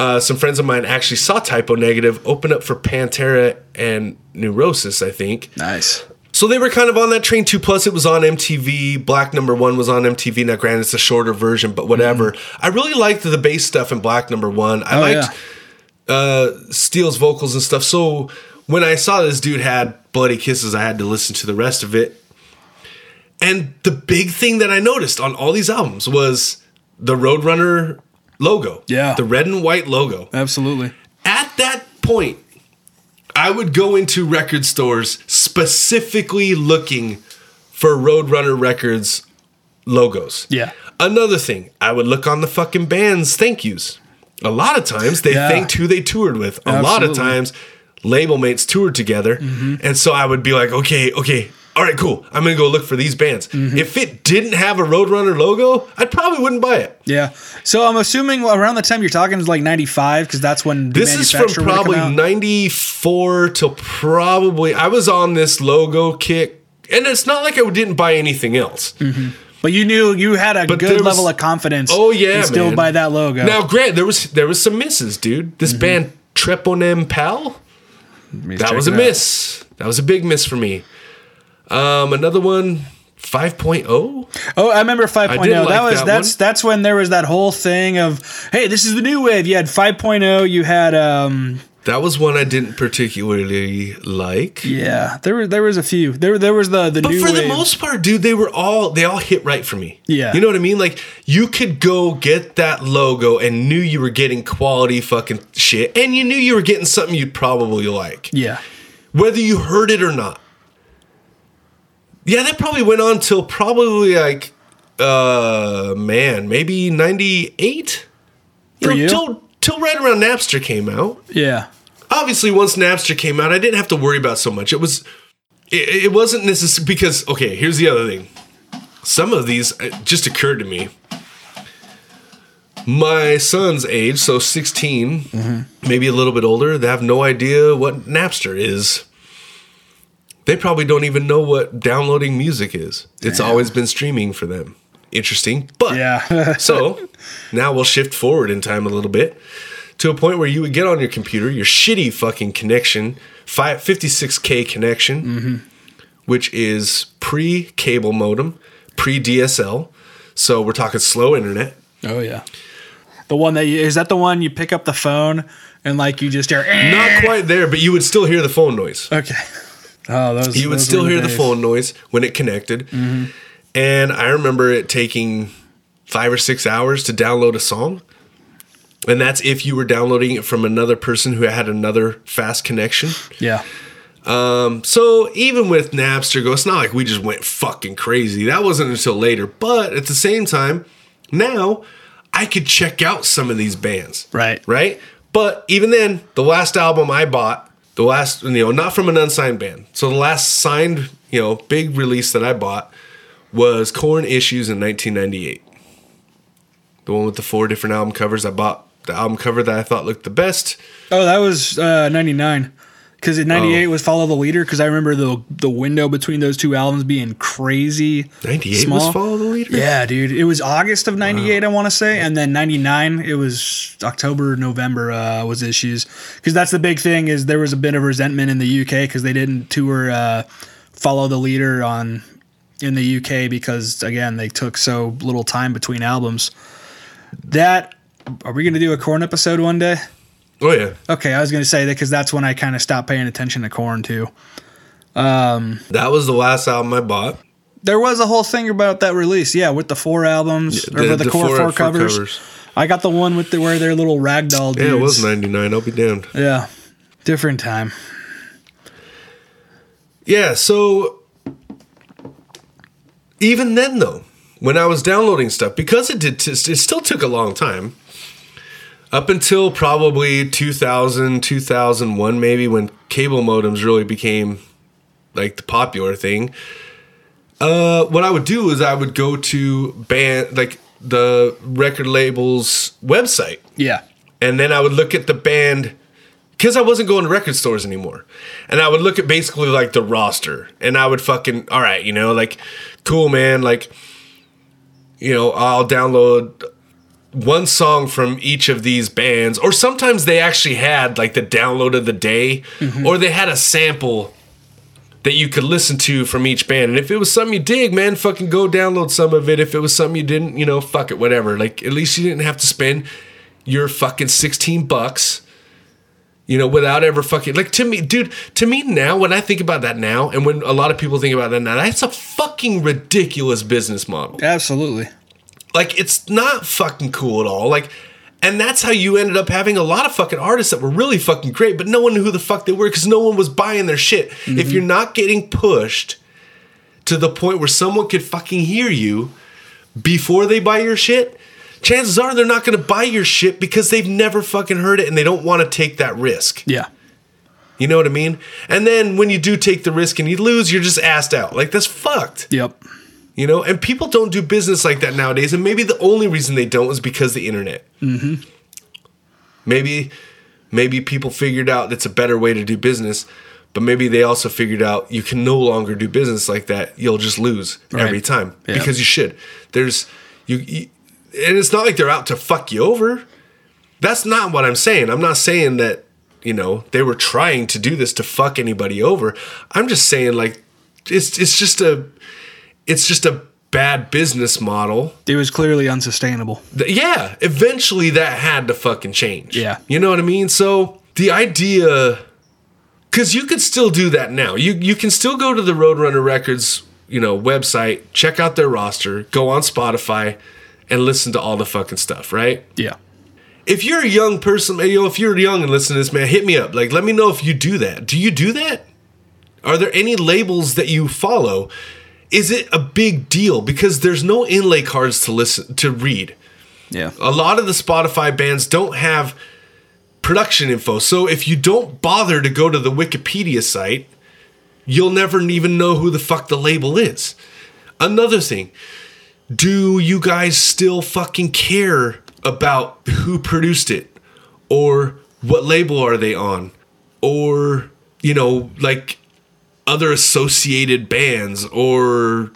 uh, some friends of mine actually saw Type O Negative open up for Pantera and Neurosis, I think. Nice. So they were kind of on that train too. Plus, it was on MTV. Black Number One was on MTV. Now, granted, it's a shorter version, but whatever. I really liked the bass stuff in Black Number One. I Oh, liked uh, Steele's vocals and stuff. So when I saw this dude had Bloody Kisses, I had to listen to the rest of it. And the big thing that I noticed on all these albums was the Roadrunner logo. Yeah. The red and white logo. Absolutely. At that point, I would go into record stores specifically looking for Roadrunner Records logos. Yeah. Another thing, I would look on the fucking band's thank yous. A lot of times they Yeah. thanked who they toured with. A lot of times label mates toured together. Mm-hmm. And so I would be like, okay, okay, all right, cool. I'm gonna go look for these bands. Mm-hmm. If it didn't have a Roadrunner logo, I probably wouldn't buy it. Yeah. So I'm assuming around the time you're talking is like 95 because that's when This is from Manufacturer would've come probably 94 till probably I was on this logo kick and it's not like I didn't buy anything else. But you knew you had a there good was- level of confidence. Oh yeah, instilled man. by that logo. Now, Grant, there was there was some misses, dude. This Mm-hmm. band Treponem Pal, that was a miss. That was a big miss for me. Um, another one, 5.0. Oh, I remember 5.0. did that like was that that's one. that's when there was that whole thing of hey, this is the new wave. You had 5.0. You had um That was one I didn't particularly like. yeah. There were there was a few. There there was the the But new for the wave. most part, dude, they were all they all hit right for me. Yeah. You know what I mean? Like you could go get that logo and knew you were getting quality fucking shit and you knew you were getting something you'd probably like. yeah. Whether you heard it or not. Yeah, that probably went on till probably like uh man, maybe 98? For you? Till till right around Napster came out Yeah. obviously once Napster came out, I didn't have to worry about so much. It was it, it wasn't necessary because okay, here's the other thing. Some of these just occurred to me. My son's age, so 16, maybe a little bit older, they have no idea what Napster is. They probably don't even know what downloading music is. It's always been streaming for them. Interesting. But Yeah. so now we'll shift forward in time a little bit to a point where you would get on your computer, your shitty fucking connection, fi- 56K connection, which is pre cable modem, pre DSL. So we're talking slow internet. oh yeah. The one that you, is that the one you pick up the phone and like you just hear "Eh." Not quite there, but you would still hear the phone noise. Okay. Oh, those You would those still hear the days. phone noise when it connected. Mm-hmm. And I remember it taking five or six hours to download a song. And that's if you were downloading it from another person who had another fast connection. Yeah. Um, so even with Napster, go, it's not like we just went fucking crazy. That wasn't until later. But at the same time, now I could check out some of these bands. Right. Right? But even then, the last album I bought, the last, you know, not from an unsigned band. So the last signed, you know, big release that I bought was Korn Issues in 1998. The one with the four different album covers. I bought the album cover that I thought looked the best. Oh, that was uh, 99. Because in 98 Oh. was Follow the Leader. Because I remember the the window between those two albums being crazy. 98 was Follow the Leader? Yeah, dude. It was August of 98, I want to say. And then 99, it was October, November uh, was issues. Because that's the big thing is there was a bit of resentment in the UK because they didn't tour uh, Follow the Leader on in the UK because, again, they took so little time between albums. That, are we going to do a Korn episode one day? Oh, yeah. Okay, I was going to say that because that's when I kind of stopped paying attention to Korn too. Um, that was the last album I bought. There was a whole thing about that release, yeah, with the four albums Yeah, or the- the, the core four- covers. covers. I got the one with the where they're little ragdoll dudes. Yeah, it was 99. I'll be damned. Yeah, different time. Yeah, so even then though, when I was downloading stuff, because it did t- it still took a long time. Up until probably 2000, 2001 maybe when cable modems really became like the popular thing. Uh what I would do is I would go to band like the record label's website. Yeah, and then I would look at the band because I wasn't going to record stores anymore, and I would look at basically like the roster, and I would fucking all right, you know, like cool man, like you know, I'll download one song from each of these bands, or sometimes they actually had like the download of the day, mm-hmm. or they had a sample that you could listen to from each band. And if it was something you dig, man, fucking go download some of it. If it was something you didn't, you know, fuck it, whatever. Like at least you didn't have to spend your fucking 16 bucks, you know, without ever fucking like to me, dude, to me now, when I think about that now, and when a lot of people think about that now, that's a fucking ridiculous business model absolutely. Like it's not fucking cool at all. Like and that's how you ended up having a lot of fucking artists that were really fucking great but no one knew who the fuck they were because no one was buying their shit. If mm-hmm. you're not getting pushed to the point where someone could fucking hear you before they buy your shit chances are they're not going to buy your shit because they've never fucking heard it and they don't want to take that risk. Yeah, you know what i mean? And then when you do take the risk and you lose you're just assed out. Like that's fucked. Yep. You know, and people don't do business like that nowadays. And maybe the only reason they don't is because the internet. Mm-hmm. Maybe, maybe people figured out it's a better way to do business, but maybe they also figured out you can no longer do business like that. You'll just lose every time Yeah. because you should. There's you, you, and it's not like they're out to fuck you over. That's not what I'm saying. I'm not saying that you know they were trying to do this to fuck anybody over. I'm just saying like it's it's just a it's just a bad business model. It was clearly unsustainable. Yeah, eventually that had to fucking change. Yeah. You know what I mean? So the idea cuz you could still do that now. You you can still go to the Roadrunner Records, you know, website, check out their roster, go on Spotify and listen to all the fucking stuff, right? Yeah, If you're a young person, you know, if you're young and listen to this, man, hit me up. Like let me know if you do that. Do you do that? Are there any labels that you follow? Is it a big deal because there's no inlay cards to listen to read? yeah, a lot of the Spotify bands don't have production info. So if you don't bother to go to the Wikipedia site, you'll never even know who the fuck the label is. Another thing, do you guys still fucking care about who produced it? Or what label are they on? Or, you know, like other associated bands? Or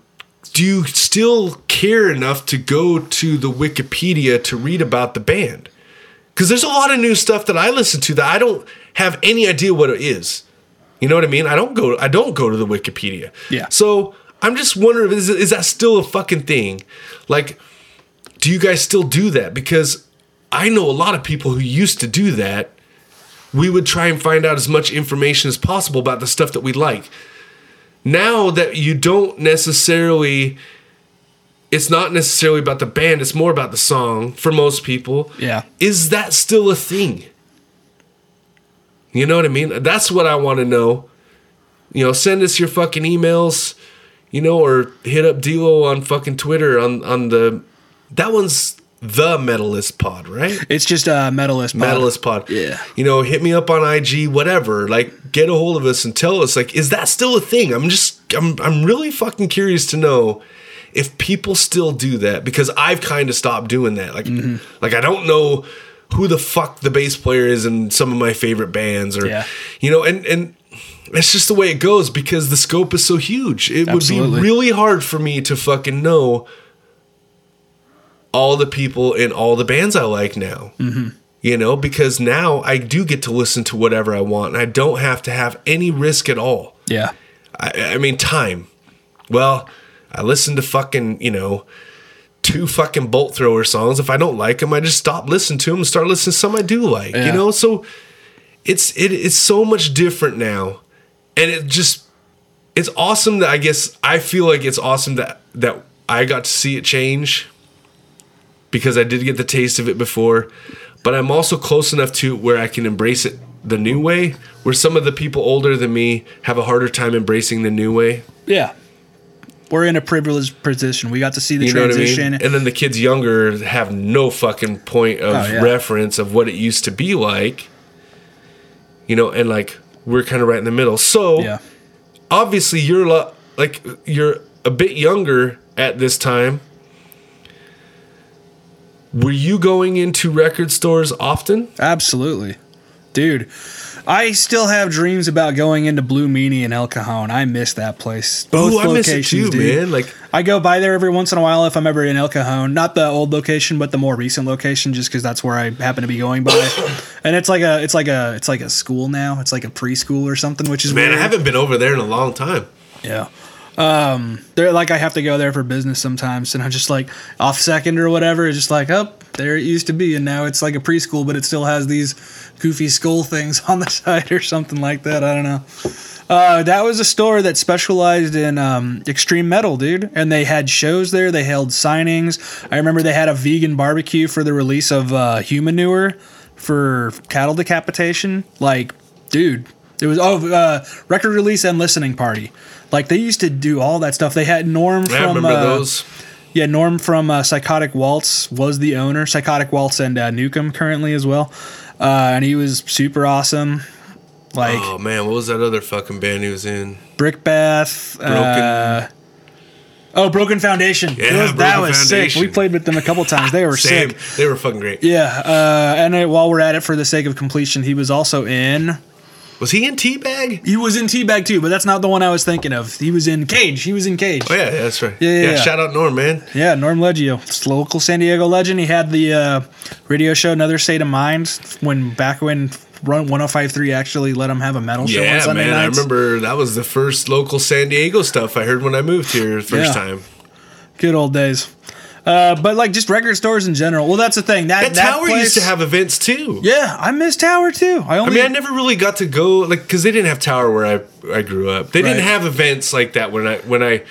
do you still care enough to go to the Wikipedia to read about the band? Because there's a lot of new stuff that I listen to that I don't have any idea what it is. You know what I mean? I don't go. I don't go to the Wikipedia. Yeah. So I'm just wondering, is, is that still a fucking thing? Like, do you guys still do that? Because I know a lot of people who used to do that. We would try and find out as much information as possible about the stuff that we like. Now that you don't necessarily it's not necessarily about the band it's more about the song for most people. Yeah. is that still a thing? You know what i mean? That's what i want to know. You know send us your fucking emails you know or hit up Dilo on fucking twitter on on the that one's the medalist pod right it's just a medalist. pod. Medalist Pod. Yeah. You know, hit me up on IG, whatever. Like, get a hold of us and tell us, like, is that still a thing? I'm just, I'm, I'm really fucking curious to know if people still do that because I've kind of stopped doing that. Like, mm-hmm. like I don't know who the fuck the bass player is in some of my favorite bands, or Yeah. you know, and and. It's just the way it goes because the scope is so huge. It Absolutely. would be really hard for me to fucking know all the people in all the bands I like now. Mm-hmm. You know, because now I do get to listen to whatever I want and I don't have to have any risk at all. Yeah. I, I mean, time. Well, I listen to fucking, you know, two fucking bolt thrower songs. If I don't like them, I just stop listening to them and start listening to some I do like, you know? So it's, it, it's so much different now. And it just, it's awesome that I guess I feel like it's awesome that that I got to see it change because I did get the taste of it before, but I'm also close enough to where I can embrace it the new way. Where some of the people older than me have a harder time embracing the new way. Yeah. We're in a privileged position. We got to see the You know what I transition. mean? And then the kids younger have no fucking point of Oh, yeah. reference of what it used to be like. You know, and like we're kind of right in the middle. So yeah. obviously you're lo- like you're a bit younger at this time. Were you going into record stores often? Absolutely. Dude, I still have dreams about going into Blue Meanie in El Cajon. I miss that place. Both Ooh, I miss it locations, too, dude. man. Like I go by there every once in a while if I'm ever in El Cajon. Not the old location, but the more recent location, just because that's where I happen to be going by. and it's like a, it's like a, it's like a school now. It's like a preschool or something, which is man, weird. I haven't been over there in a long time. Yeah. Um, they're like I have to go there for business sometimes, and I'm just like off second or whatever. It's just like, oh, there it used to be, and now it's like a preschool, but it still has these goofy skull things on the side or something like that. I don't know. Uh, that was a store that specialized in um, extreme metal, dude, and they had shows there. They held signings. I remember they had a vegan barbecue for the release of uh, Humanure for cattle decapitation. Like, dude, it was oh uh, record release and listening party. Like they used to do all that stuff. They had Norm I from remember uh, those. yeah, Norm from uh, Psychotic Waltz was the owner. Psychotic Waltz and uh, Nukem currently as well, uh, and he was super awesome. Like Oh man, what was that other fucking band he was in? Brickbath. Uh, oh, Broken Foundation. Yeah, was- that Broken was sick. We played with them a couple times. They were Same. sick. They were fucking great. Yeah, uh, and while we're at it, for the sake of completion, he was also in. Was he in Teabag? He was in Teabag too, but that's not the one I was thinking of. He was in Cage. He was in Cage. Oh yeah, yeah, that's right. Yeah, yeah, yeah. Shout out Norm, man. Yeah, Norm Leggio, It's local San Diego legend. He had the uh, radio show Another State of Mind when back when Rock 105.3 actually let him have a metal show on Yeah, Sunday man. nights. I remember that was the first local San Diego stuff I heard when I moved here the first Yeah. time. Good old days. Uh, but like just record stores in general. Well, that's the thing. That, That, that tower place- used to have events too. Yeah, I miss Tower too. I I only. mean, I never really got to go like because they didn't have tower where I I grew up. They didn't have events like that when I when I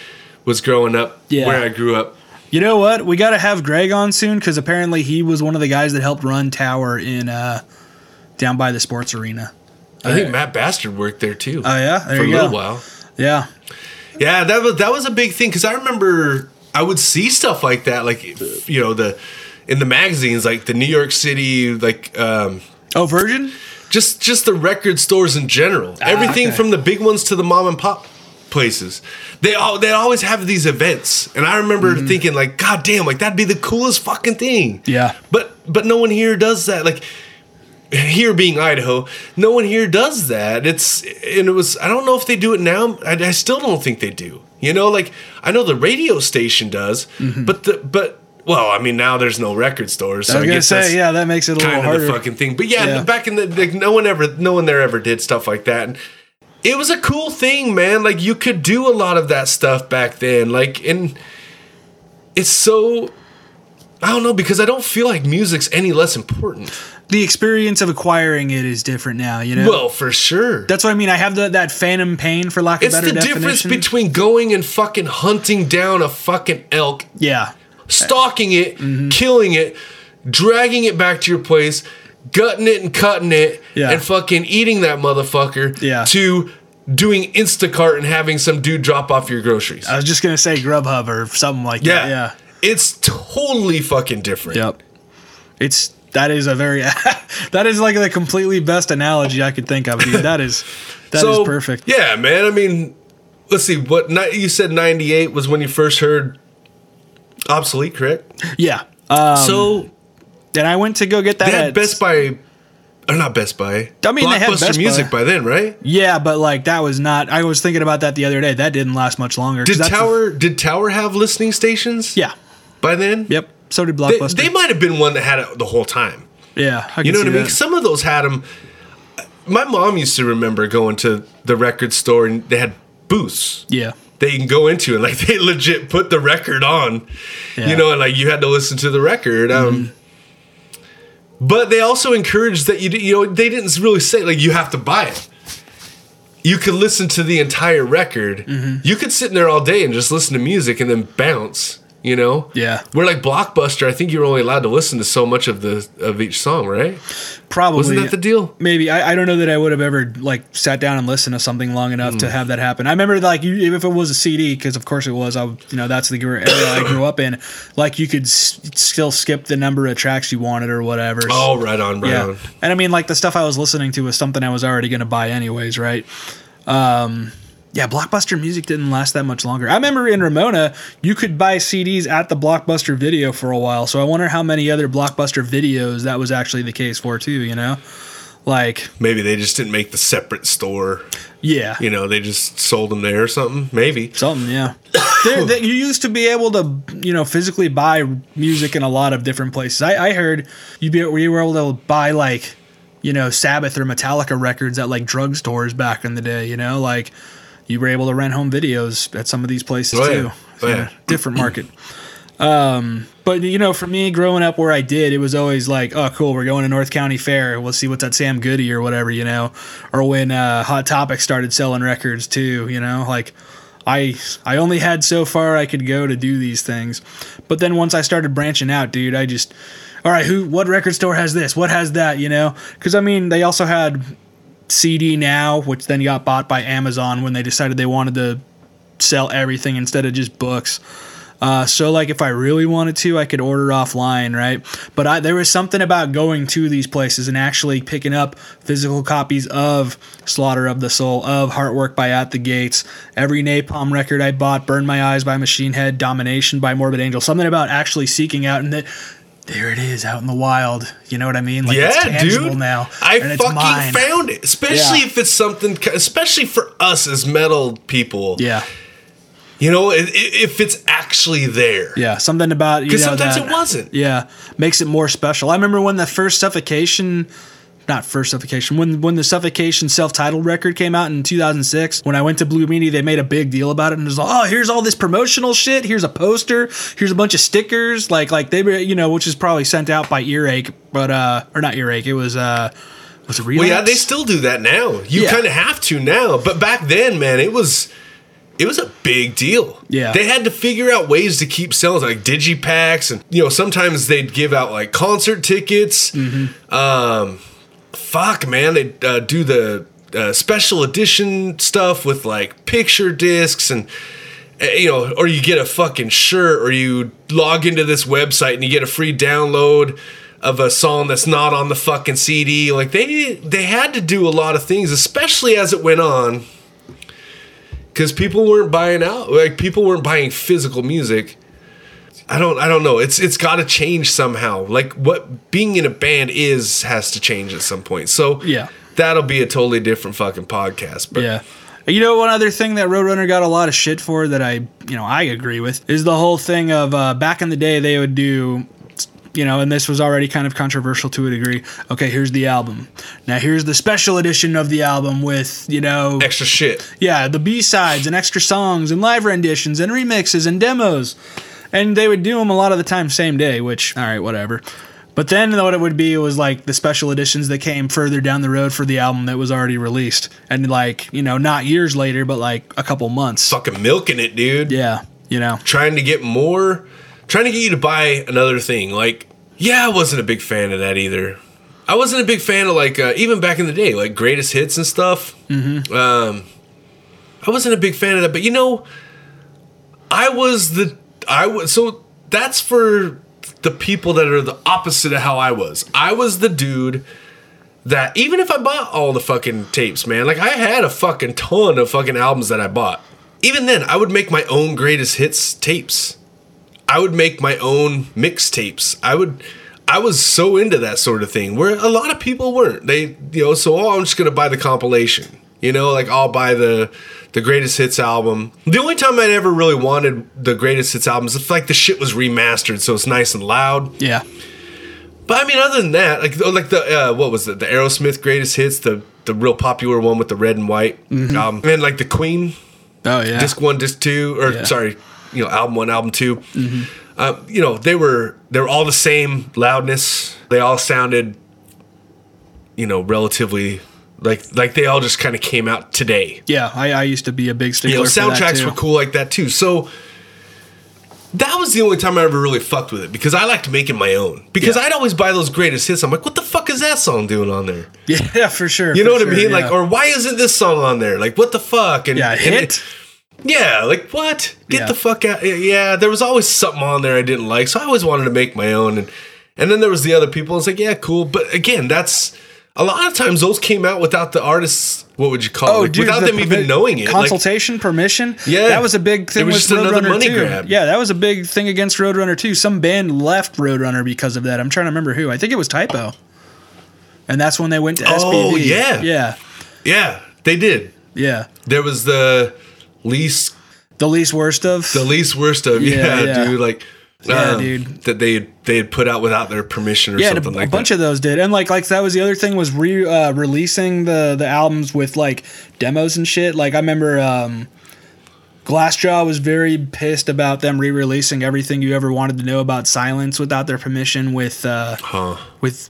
was growing up. Yeah. where I grew up. you know what? We got to have Greg on soon because apparently he was one of the guys that helped run Tower in uh, down by the sports arena. I think Matt Bastard worked there too. Oh yeah, there for a little go. while. Yeah, Yeah, that was that was a big thing because I remember I would see stuff like that, like you know the in the magazines, like the New York City, like um, Oh, Virgin? just just the record stores in general. Everything Ah, okay. from the big ones to the mom and pop places. They all they always have these events, and I remember Mm-hmm. thinking like, God damn, like that'd be the coolest fucking thing. Yeah. But but no one here does that. Like here being Idaho, no one here does that. It's and it was I don't know if they do it now. I, I still don't think they do. You know, like I know the radio station does, but the but well, I mean now there's no record stores, so Mm-hmm. I was I, gonna say, yeah, that makes it a little kind of the fucking thing. But yeah, Yeah. back in the like, no one ever, no one there ever did stuff like that. And it was a cool thing, man. Like you could do a lot of that stuff back then. Like and it's so. I don't know because I don't feel like music's any less important. The experience of acquiring it is different now. You know. Well, for sure. That's what I mean. I have the, that phantom pain, for lack of It's better the difference between going and fucking hunting down a fucking elk, yeah, stalking it, Mm-hmm. killing it, dragging it back to your place, gutting it and cutting it, Yeah. and fucking eating that motherfucker. Yeah. To doing Instacart and having some dude drop off your groceries. I was just gonna say Grubhub or something like yeah. that. Yeah. It's totally fucking different. Yep. It's that is a very that is like the completely best analogy I could think of. Dude. That is that is perfect. Yeah, man. I mean, let's see. What ni- you said? Ninety eight was when you first heard obsolete, correct? Yeah. Um, so and I went to go get that. they had at- Best Buy, or not Best Buy. I mean, they had Blockbuster Best Music Buy. by then, right? Yeah, but like that was not. I was thinking about that the other day. That didn't last much longer. 'cause Did that's- Tower did Tower have listening stations? Yeah. By then, Yep. So did They, Blockbuster. they might have been one that had it the whole time. yeah. You know what I mean? that. Some of those had them. My mom used to remember going to the record store and they had booths. Yeah. they can go into and like they legit put the record on Yeah. you know and like you had to listen to the record um but they also encouraged that you you know they didn't really say like you have to buy it you could listen to the entire record. Mm-hmm. You could sit in there all day and just listen to music and then bounce. You know, Yeah. we're like Blockbuster, I think you're only allowed to listen to so much of the of each song, right? Probably Wasn't that the deal? Maybe I, I don't know that I would have ever like sat down and listened to something long enough Mm. to have that happen. I remember like you, if it was a CD because of course it was. I you know that's the era I grew up in. Like you could s- still skip the number of tracks you wanted or whatever. Oh, right on, right yeah. on. And I mean like the stuff I was listening to was something I was already going to buy anyways, right? Um, yeah, Blockbuster music didn't last that much longer. I remember in Ramona, you could buy CDs at the Blockbuster video for a while. So I wonder how many other Blockbuster videos that was actually the case for too. You know, like Maybe they just didn't make the separate store. yeah, You know, they just sold them there or something. Maybe. something. Yeah, there, that you used to be able to you know physically buy music in a lot of different places. I, I heard you be you were able to buy like you know Sabbath or Metallica records at like drugstores back in the day. You know, like you were able to rent home videos at some of these places Oh, yeah. too. Oh, You yeah. different market. Um, but you know, for me growing up where I did, it was always like, oh, cool, we're going to North County Fair. We'll see what's at Sam Goody or whatever, you know. Or when uh, Hot Topic started selling records too, you know, like. I I only had so far I could go to do these things, but then once I started branching out, dude, I just, all right, who, what record store has this? What has that? You know, because I mean, they also had CD Now, which then got bought by Amazon when they decided they wanted to sell everything instead of just books. Uh, so like if I really wanted to, I could order offline, right? But I, there was something about going to these places and actually picking up physical copies of Slaughter of the Soul, of Heartwork by At the Gates, every Napalm record I bought, Burn My Eyes by Machine Head, Domination by Morbid Angel. Something about actually seeking out and that. There it is out in the wild. You know what I mean? Like it's yeah, tangible dude. now. I fucking mine. found it. Especially Yeah. if it's something, especially for us as metal people. Yeah, You know, if it's actually there. yeah. Something about Because sometimes that- it wasn't. Yeah, makes it more special. I remember when the first Suffocation, not first Suffocation, when when the Suffocation self-titled record came out in 2006. When I went to Blue Meanie, they made a big deal about it and it was like, oh, here's all this promotional shit. Here's a poster. Here's a bunch of stickers. Like like they were, you know, which is probably sent out by Earache, but uh, or not Earache. It was uh, was it Well, yeah, they still do that now. You Yeah. kind of have to now, but back then, man, it was it was a big deal. Yeah. they had to figure out ways to keep selling like digipacks, and you know sometimes they'd give out like concert tickets. Mm-hmm. Um, fuck, man, they uh, do the uh, special edition stuff with like picture discs and. uh, You know, or you get a fucking shirt, or you log into this website and you get a free download of a song that's not on the fucking CD. Like they they had to do a lot of things, especially as it went on, because people weren't buying out. Like people weren't buying physical music. I don't I don't know. It's it's got to change somehow. Like what being in a band is has to change at some point. So Yeah. that'll be a totally different fucking podcast. But Yeah. You know, one other thing that Roadrunner got a lot of shit for that I, you know, I agree with is the whole thing of uh, back in the day they would do, you know, and this was already kind of controversial to a degree. Okay, here's the album. Now here's the special edition of the album with, you know, extra shit. yeah, the B sides and extra songs and live renditions and remixes and demos. And they would do them a lot of the time same day, which, all right, whatever. But then what it would be was like the special editions that came further down the road for the album that was already released. And like, you know, not years later, but like a couple months. Fucking milking it, dude. Yeah, you know. trying to get more, trying to get you to buy another thing. Like, yeah, I wasn't a big fan of that either. I wasn't a big fan of like uh, even back in the day, like greatest hits and stuff. Mm-hmm. Um, I wasn't a big fan of that, but you know, I was the I was so that's for the people that are the opposite of how I was. I was the dude that even if I bought all the fucking tapes, man, like I had a fucking ton of fucking albums that I bought. Even then, I would make my own greatest hits tapes. I would make my own mixtapes. I would I was so into that sort of thing where a lot of people weren't. They you know, so oh, I'm just gonna buy the compilation. You know, like I'll buy the the greatest hits album. The only time I ever really wanted the greatest hits albums it's like the shit was remastered, so it's nice and loud. Yeah. But I mean, other than that, like like the uh, what was it? The Aerosmith greatest hits, the the real popular one with the red and white, um, and like the Queen Oh, yeah. disc one, disc two, or Yeah. sorry, you know, album one, album 2 mm-hmm. Uh, you know, they were they were all the same loudness. They all sounded, you know, relatively Like like they all just kind of came out today. Yeah, I, I used to be a big You stickler know, for that soundtracks were cool like that too. So that was the only time I ever really fucked with it because I liked making my own. Because Yeah. I'd always buy those greatest hits. I'm like, what the fuck is that song doing on there? Yeah, for sure. You know what I mean? yeah. Like, or why isn't this song on there? Like, what the fuck? And yeah, and hit. it- yeah, like what? Get Yeah. the fuck out! Yeah, there was always something on there I didn't like, so I always wanted to make my own. And and then there was the other people. It's like, yeah, cool, but again, that's a lot of times those came out without the artists. What would you call it? Oh, like, without Oh, the them even knowing it. Like, Consultation, permission. Yeah. that was a big thing It was with just another Roadrunner money too. grab. Yeah, that was a big thing against Roadrunner too. Some band left Roadrunner because of that. I'm trying to remember who. I think it was Type O, and that's when they went to Oh, yeah. yeah, yeah, they did. yeah. There was the least, The least worst of. the least worst of. Yeah, Yeah, yeah. dude. Like, Yeah, um, dude. That they had, they had put out without their permission or yeah, something a, like a bunch that. of those did, and like like that was the other thing was re uh, releasing the the albums with like demos and shit. Like I remember um, Glassjaw was very pissed about them re-releasing everything you ever wanted to know about Silence without their permission with uh, Huh. with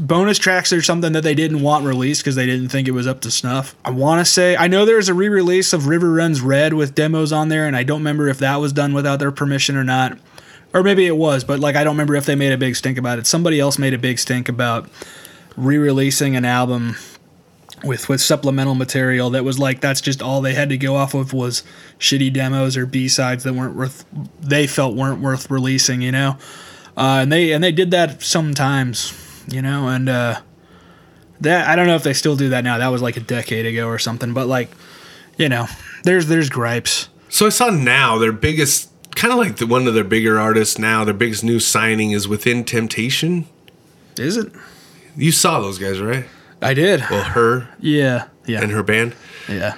bonus tracks or something that they didn't want released because they didn't think it was up to snuff. I want to say I know there's a re-release of River Runs Red with demos on there, and I don't remember if that was done without their permission or not, or maybe it was, but like I don't remember if they made a big stink about it. Somebody else made a big stink about re-releasing an album with with supplemental material that was like that's just all they had to go off of was shitty demos or b-sides that weren't worth they felt weren't worth releasing you know? Uh, and they and they did that sometimes you know? And uh, that i don't know if they still do that now. That was like a decade ago or something but like you know there's there's gripes. So I saw now their biggest, kind of like the, one of their bigger artists now. Their biggest new signing is Within Temptation. is it You saw those guys, right? i did Well, her yeah yeah and her band. yeah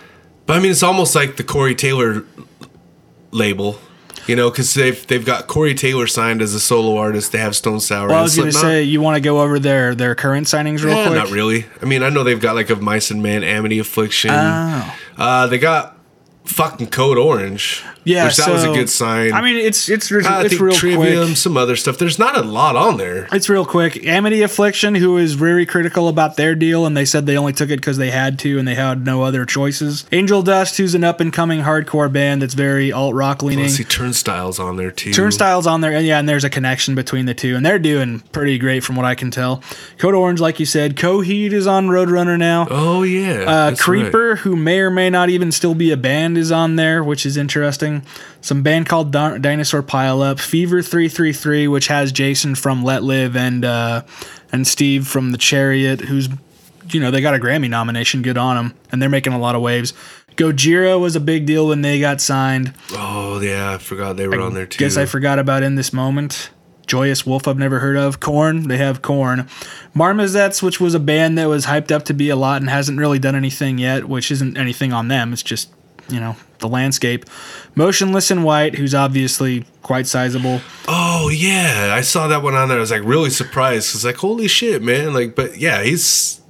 But I mean, it's almost like the Corey Taylor label, you know, because they've they've got Corey Taylor signed as a solo artist. They have Stone Sour. well i was gonna say you want to go over their their current signings real Eh, quick not really. I mean, I know they've got like of Mice and Men, Amity Affliction. Oh. Uh, they got fucking Code Orange. Yeah, which that was a good sign. I mean, it's it's it's I think real Trivium, quick. some other stuff. There's not a lot on there. It's real quick. Amity Affliction, who is very critical about their deal, and they said they only took it because they had to and they had no other choices. Angel Dust, who's an up and coming hardcore band that's very alt rock leaning. See, Turnstiles on there too. Turnstiles on there, and yeah, and there's a connection between the two, and they're doing pretty great from what I can tell. Code Orange, like you said, Coheed is on Roadrunner now. Oh yeah, Uh, that's right. Creeper, who may or may not even still be a band, is on there, which is interesting. Some band called Di- Dinosaur Pile Up, Fever three three three, which has Jason from Let Live and uh, and Steve from The Chariot, who's you know they got a Grammy nomination, good on them, and they're making a lot of waves. Gojira was a big deal when they got signed. Oh yeah, I forgot they were on there too. Guess I forgot about in this moment. Joyous Wolf, I've never heard of. Korn, they have Korn. Marmozets, which was a band that was hyped up to be a lot and hasn't really done anything yet, which isn't anything on them. It's just, you know, the landscape. Motionless in White, who's obviously quite sizable. Oh yeah, I saw that one on there. I was like really surprised. Cause like holy shit, man. Like, but yeah, he's.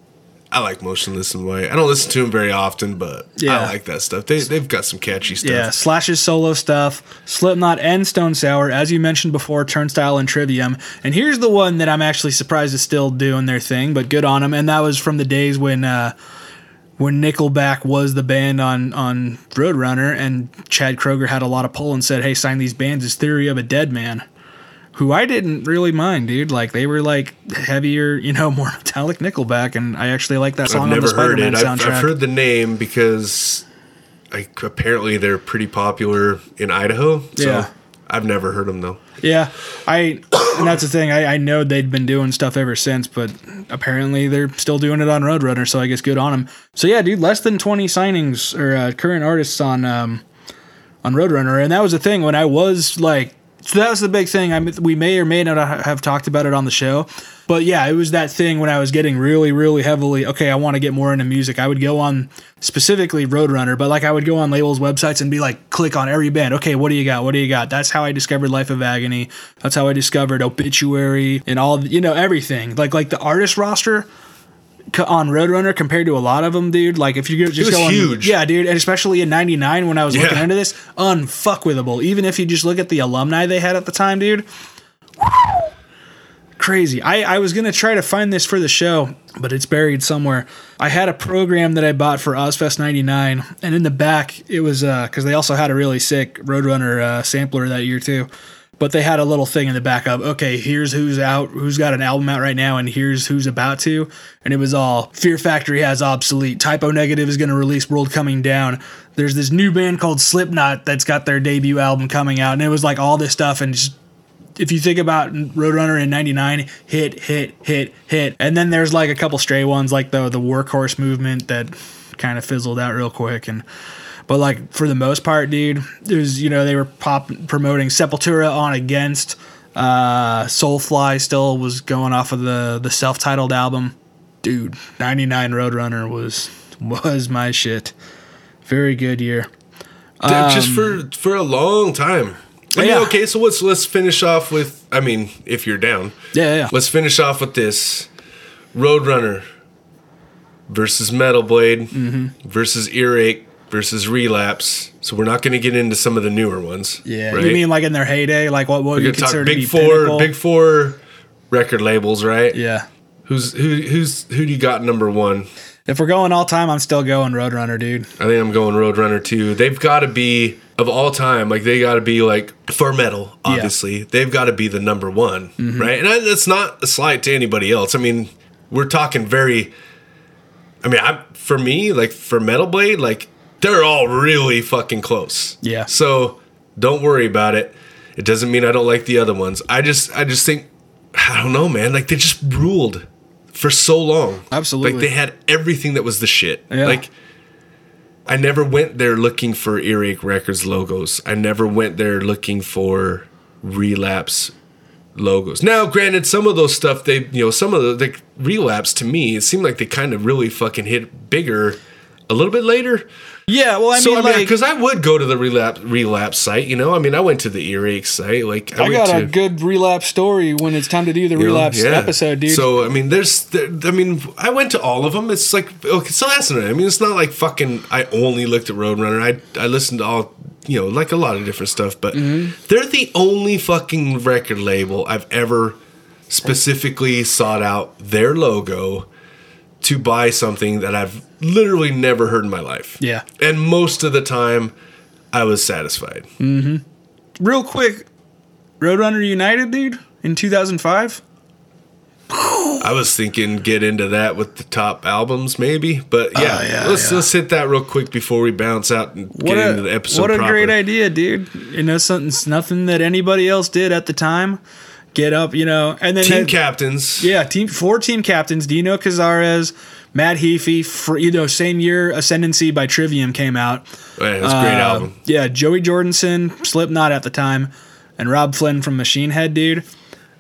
I like Motionless in White. I don't listen to him very often, but Yeah. I like that stuff. They they've got some catchy stuff. Yeah, Slash's solo stuff, Slipknot and Stone Sour, as you mentioned before, Turnstile and Trivium. And here's the one that I'm actually surprised is still doing their thing, but good on them. And that was from the days when uh, when Nickelback was the band on on Roadrunner, and Chad Kroeger had a lot of pull and said, "Hey, sign these bands." Is Theory of a Dead Man. Who I didn't really mind, dude. Like they were like heavier, you know, more metallic Nickelback, and I actually like that song I've on the never heard Spider-Man it. I've, soundtrack. I've heard the name because like apparently they're pretty popular in Idaho. So Yeah. I've never heard them though. Yeah, I and that's the thing. I, I know they'd been doing stuff ever since, but apparently they're still doing it on Roadrunner. So I guess good on them. So yeah, dude, less than twenty signings or uh, current artists on um, on Roadrunner, and that was the thing when I was like. So that was the big thing. I we may or may not have talked about it on the show, but yeah, it was that thing when I was getting really, really heavily. Okay, I want to get more into music. I would go on specifically Roadrunner, but like I would go on labels' websites and be like, click on every band. Okay, what do you got? What do you got? That's how I discovered Life of Agony. That's how I discovered Obituary and all you know everything. Like like the artist roster on Roadrunner compared to a lot of them, dude. Like if you go- just was go on, huge. yeah, dude, and especially in '99 when I was looking into this, unfuckwithable. Even if you just look at the alumni they had at the time, dude. crazy. I, I was gonna try to find this for the show, but it's buried somewhere. I had a program that I bought for Ozzfest '99, and in the back it was because they also had a really sick Roadrunner uh, sampler that year too. But they had a little thing in the back of okay, here's who's out, who's got an album out right now, and here's who's about to. And it was all Fear Factory has obsolete. Type O Negative is going to release World Coming Down. There's this new band called Slipknot that's got their debut album coming out, and it was like all this stuff and just if you think about Roadrunner in '99, hit, hit, hit, hit, and then there's like a couple stray ones like the the Workhorse movement that kind of fizzled out real quick, and but like for the most part, dude, there's you know they were pop promoting Sepultura on Against, uh, Soulfly still was going off of the the self titled album, dude. '99 Roadrunner was was my shit. Very good year. Dude, just for for a long time. I mean, Um, Yeah. okay, so let's let's finish off with. I mean, if you're down, Yeah, yeah. let's finish off with this: Roadrunner versus Metal Blade Mm-hmm. versus Earache versus Relapse. So we're not going to get into some of the newer ones. Yeah, right? you mean like in their heyday, like what what we're you to talk consider to big be four, pinnacle? big four record labels, right? Yeah. Who's who? Who's who? Do you got number one? If we're going all time, I'm still going Roadrunner, dude. I think I'm going Roadrunner too. They've got to be of all time. Like they got to be like for metal. Obviously, they've got to be the number one, Mm-hmm. right? And that's not a slight to anybody else. I mean, we're talking very. I mean, I for me, like for Metal Blade, like they're all really fucking close. Yeah. So don't worry about it. It doesn't mean I don't like the other ones. I just, I just think, I don't know, man. Like they just ruled for so long. Absolutely. Like they had everything that was the shit. Yeah. Like I never went there looking for Earache Records logos. I never went there looking for relapse logos. Now, granted, some of those stuff they, you know, some of the like relapse to me, it seemed like they kind of really fucking hit bigger a little bit later. Yeah, well, I so mean, I mean, like, because I would go to the relapse relapse site, you know. I mean, I went to the earache site. Like I, I got to, a good relapse story when it's time to do the you know, relapse yeah. episode, dude. So I mean, there's, there, I mean, I went to all of them. It's like okay, so that's not. I mean, it's not like fucking. I only looked at Roadrunner. I I listened to all, you know, like a lot of different stuff. But Mm-hmm. they're the only fucking record label I've ever specifically sought out their logo to buy something that I've literally never heard in my life. Yeah. and most of the time, I was satisfied. Mm-hmm. Real quick, Roadrunner United, dude, in 2005. I was thinking get into that with the top albums, maybe. But yeah, Oh, yeah, let's yeah. let's hit that real quick before we bounce out and What get a, into the episode. what a proper. great idea, dude. You know, something, nothing that anybody else did at the time. Get up, you know, and then Team that- captains. Yeah, team four team captains: Dino Cazares, Matt Heafy. For, you know, same year, Ascendancy by Trivium came out. Man, it's a great Uh, album. Yeah, Joey Jordison, Slipknot at the time, and Robb Flynn from Machine Head, dude.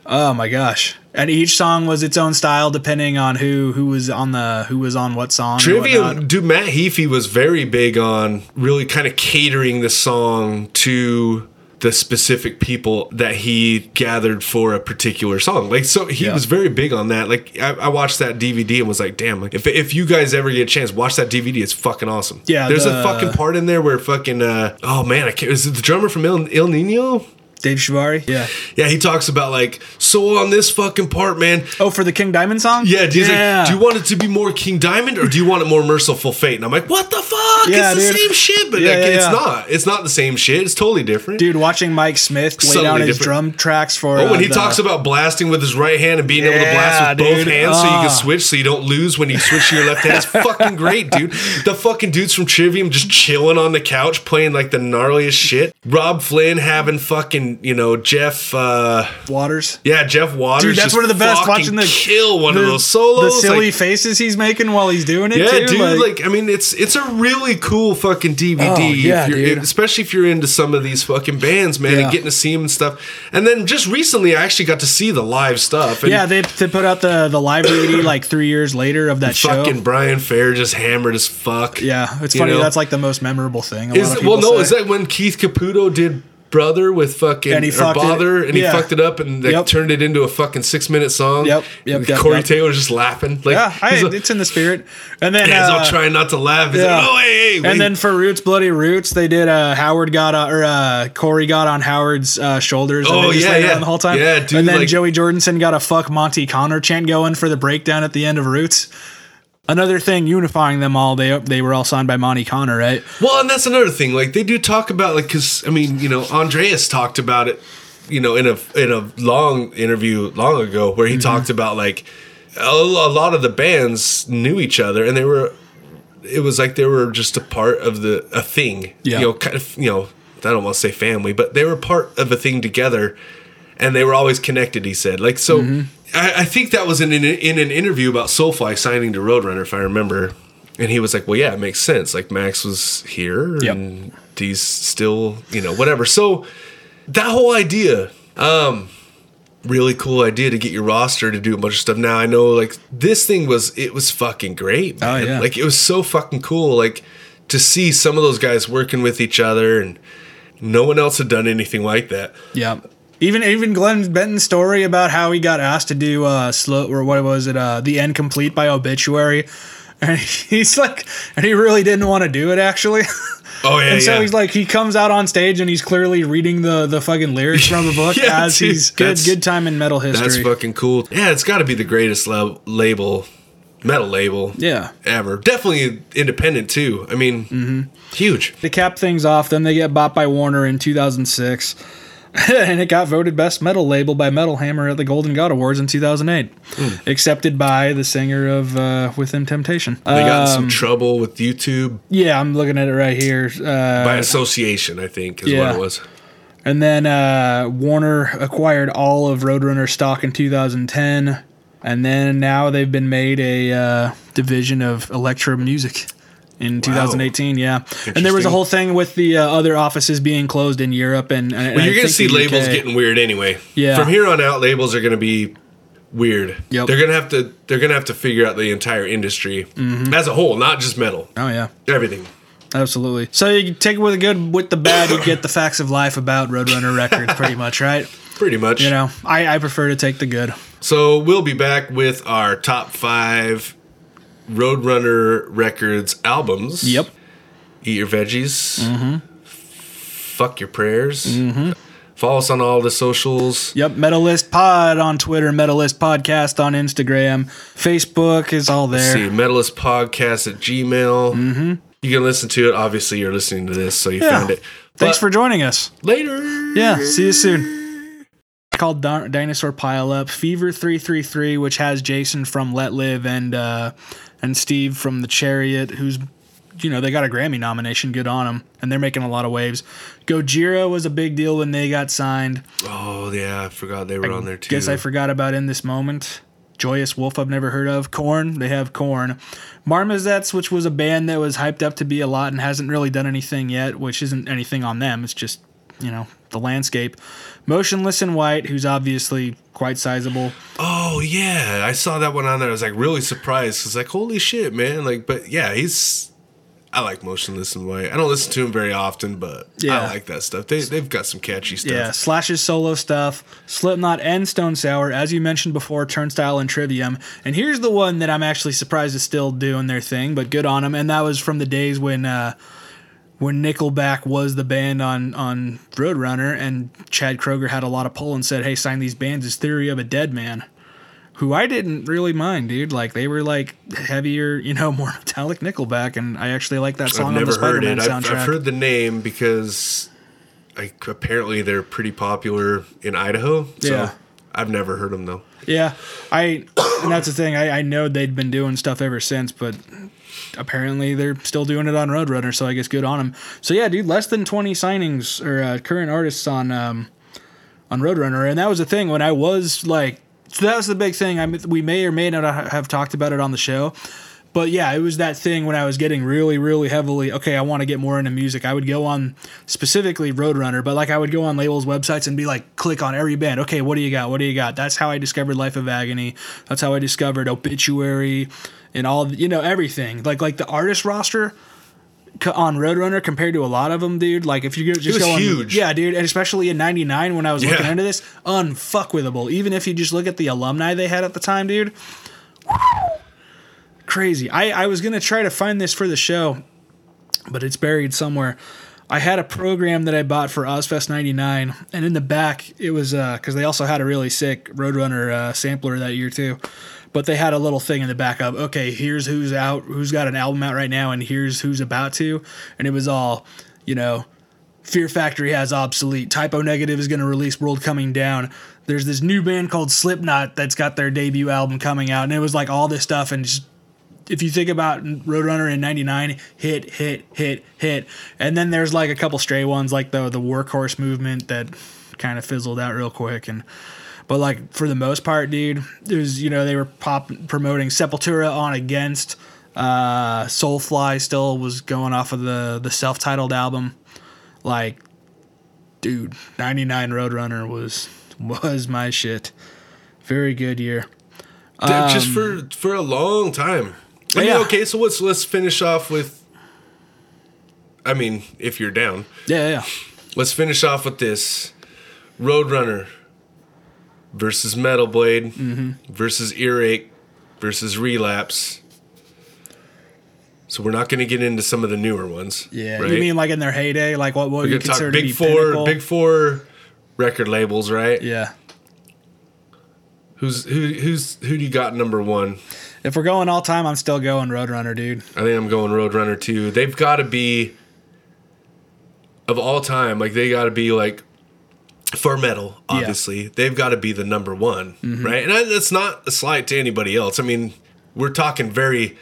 Oh my gosh! And each song was its own style, depending on who who was on the who was on what song. Trivium, dude, Matt Heafy was very big on really kind of catering the song to the specific people that he gathered for a particular song. Like, so he Yeah. was very big on that. Like, I, I watched that DVD and was like, damn, like, if, if you guys ever get a chance, watch that DVD. It's fucking awesome. Yeah, There's the- a fucking part in there where fucking, uh, oh man, I can't, is it the drummer from Il, Ill Niño? Dave Chavarri. Yeah. Yeah, he talks about like, so on this fucking part, man, Oh, for the King Diamond song. yeah, he's yeah. like, do you want it to be more King Diamond or do you want it more Mercyful Fate? And I'm like, what the fuck? Yeah, it's the dude. same shit, but Yeah, like, yeah, it's yeah. not. It's not the same shit. It's totally different. Dude, watching Mike Smith lay Subtly down his different. drum tracks for. Oh, when uh, he the- talks about blasting with his right hand and being able to blast Yeah, with both dude. hands so you Ah. can switch so you don't lose when you switch to your left hand, it's fucking great, dude. The fucking dudes from Trivium just chilling on the couch playing like the gnarliest shit. Robb Flynn having fucking, you know, Jeff, uh, Waters. yeah, Jeff Waters. Dude, that's just one of the best. Watching the kill one the, of those solos. the silly like, faces he's making while he's doing it. Yeah, too, dude. Like, I mean, it's it's a really cool fucking DVD. Oh, yeah, if especially if you're into some of these fucking bands, man, Yeah. and getting to see them and stuff. And then just recently, I actually got to see the live stuff. And yeah, they, they put out the the live DVD like three years later of that show. fucking Brian Fair just hammered as fuck. Yeah, it's funny. know? that's like the most memorable thing. A lot Is well, no, say. is that when Keith Caputo did brother with fucking And he or fucked it- bother, and yeah. he fucked it up and like, Yep. turned it into a fucking six minute song. Yep, yep, yep, Corey yep. Taylor's just laughing. Like, Yeah, I, all, it's in the spirit. And then he's all uh, trying not to laugh. He's yeah. like, oh, hey, hey. wait." And then for Roots Bloody Roots, they did uh Howard got on, or uh Corey got on Howard's uh, shoulders. and Oh, they just yeah, yeah. the whole time. Yeah, dude, And then like- Joey Jordison got a fuck Monte Conner chant going for the breakdown at the end of Roots. Another thing unifying them all, they they were all signed by Monte Conner, right? Well, and that's another thing. Like they do talk about like because I mean you know Andreas talked about it, you know in a in a long interview long ago where he Mm-hmm. talked about like a, a lot of the bands knew each other and they were it was like they were just a part of the a thing. Yeah. You know, kind of you know I don't want to say family, but they were part of a thing together. And they were always connected, he said. Like so, Mm-hmm. I, I think that was in an, in an interview about Soulfly signing to Roadrunner, if I remember. And he was like, "Well, yeah, it makes sense. Like Max was here, Yep. and he's still, you know, whatever." So that whole idea, um, really cool idea to get your roster to do a bunch of stuff. Now I know, like this thing was, it was fucking great. Oh, man. yeah. like it was so fucking cool. Like to see some of those guys working with each other, and no one else had done anything like that. Yeah. Even even Glenn Benton's story about how he got asked to do uh slow or what was it uh the end complete by obituary, and he's like, and he really didn't want to do it actually. Oh yeah, And so yeah. he's like, he comes out on stage and he's clearly reading the the fucking lyrics from the book Yeah, as dude, he's good good time in metal history. That's fucking cool. Yeah, it's got to be the greatest lab- label, metal label, yeah. ever. Definitely independent too. I mean, Mm-hmm. huge. To cap things off, then they get bought by Warner in 2006. and it got voted best metal label by Metal Hammer at the Golden God Awards in 2008. Hmm. Accepted by the singer of uh, Within Temptation. They got in some Um, trouble with YouTube Yeah, I'm looking at it right here. Uh, by association. I think is yeah. what it was. And then uh, Warner acquired all of Roadrunner stock in 2010. And then now they've been made a uh, division of Elektra Music in 2018. Yeah. And there was a whole thing with the uh, other offices being closed in Europe. And, and Well, you're gonna think see labels UK. getting weird anyway. Yeah. From here on out, labels are gonna be weird. Yep. They're gonna have to. They're gonna have to figure out the entire industry Mm-hmm. as a whole, not just metal. Oh, yeah. Everything. Absolutely. So you take it with the good, with the bad, you get the facts of life about Roadrunner Records, pretty much, right? Pretty much. You know, I, I prefer to take the good. So we'll be back with our top five Roadrunner Records albums. Yep. Eat your veggies. Mm-hmm. Fuck your prayers. Mm-hmm. Follow us on all the socials. Yep, Metalist Pod on Twitter, Metalist Podcast on Instagram, Facebook is all there. See, Metalist Podcast at Gmail. Mm-hmm. You can listen to it. Obviously, you're listening to this, so you Yeah. found it. Thanks for joining us. later. Yeah, see you soon. Called Dinosaur Pile Up, Fever three three three, which has Jason from Let Live and uh, and Steve from The Chariot, who's you know they got a Grammy nomination, good on them, and they're making a lot of waves. Gojira was a big deal when they got signed. Oh yeah, I forgot they were on there too. Guess I forgot about in this moment. Joyous Wolf, I've never heard of. Korn, they have Korn. Marmozets, which was a band that was hyped up to be a lot and hasn't really done anything yet, which isn't anything on them. It's just, you know, the landscape. Motionless in White, who's obviously quite sizable. Oh yeah, I saw that one on there. I was like really surprised. Cause like holy shit, man. Like, but yeah, he's. I like Motionless in White. I don't listen to him very often, but Yeah. I like that stuff. They they've got some catchy stuff. Yeah, Slash's solo stuff, Slipknot and Stone Sour, as you mentioned before, Turnstile and Trivium. And here's the one that I'm actually surprised is still doing their thing, but good on them. And that was from the days when uh, when Nickelback was the band on on Roadrunner, and Chad Kroeger had a lot of pull and said, "Hey, sign these bands as Theory of a Dead Man." Who I didn't really mind, dude. Like they were like heavier, you know, more metallic Nickelback, and I actually like that song I've on the never Spider-Man it. I've, soundtrack. I've heard the name because like apparently they're pretty popular in Idaho. So Yeah. I've never heard them though. Yeah, I and that's the thing. I, I know they'd been doing stuff ever since, but apparently they're still doing it on Roadrunner. So I guess good on them. So yeah, dude, less than twenty signings or uh, current artists on um, on Roadrunner, and that was the thing when I was like, so that was the big thing. I we may or may not have talked about it on the show. But yeah, it was that thing when I was getting really, really heavily, okay, I want to get more into music. I would go on specifically Roadrunner, but like I would go on labels' websites and be like, click on every band. Okay, what do you got? What do you got? That's how I discovered Life of Agony. That's how I discovered Obituary and all, you know, everything. Like like the artist roster, on Roadrunner compared to a lot of them, dude. Like if you're just going, huge. yeah, dude, and especially in '99 when I was looking into this, unfuckwithable. Even if you just look at the alumni they had at the time, dude. Crazy. I I was gonna try to find this for the show, but it's buried somewhere. I had a program that I bought for Ozzfest '99, and in the back it was because they also had a really sick Roadrunner uh, sampler that year too. But they had a little thing in the back of okay, here's who's out, who's got an album out right now, and here's who's about to, and it was all, you know, Fear Factory has obsolete. Type O Negative is going to release World Coming Down. There's this new band called Slipknot that's got their debut album coming out, and it was like all this stuff. And just if you think about Roadrunner in '99, hit, hit, hit, hit, and then there's like a couple stray ones like the the Workhorse movement that kind of fizzled out real quick. And but like for the most part, dude, there's you know they were pop promoting Sepultura on Against. Uh, Soulfly still was going off of the the self titled album like dude 99 roadrunner was was my shit very good year Dude, just for for a long time. I mean, Um, Yeah. okay, so let's let's finish off with. I mean, if you're down, yeah yeah let's finish off with this: Roadrunner versus Metal Blade Mm-hmm. versus Earache versus Relapse. So we're not going to get into some of the newer ones. yeah right? you mean like in their heyday like what what we're you consider big four, pinnacle? big four record labels, right? yeah Who's who? Who's who do you got number one? if we're going all time i'm still going roadrunner dude I think I'm going Roadrunner too. They've got to be of all time. Like they got to be like for metal. Obviously, they've got to be the number one, Mm-hmm. right? And I, that's not a slight to anybody else. I mean, we're talking very.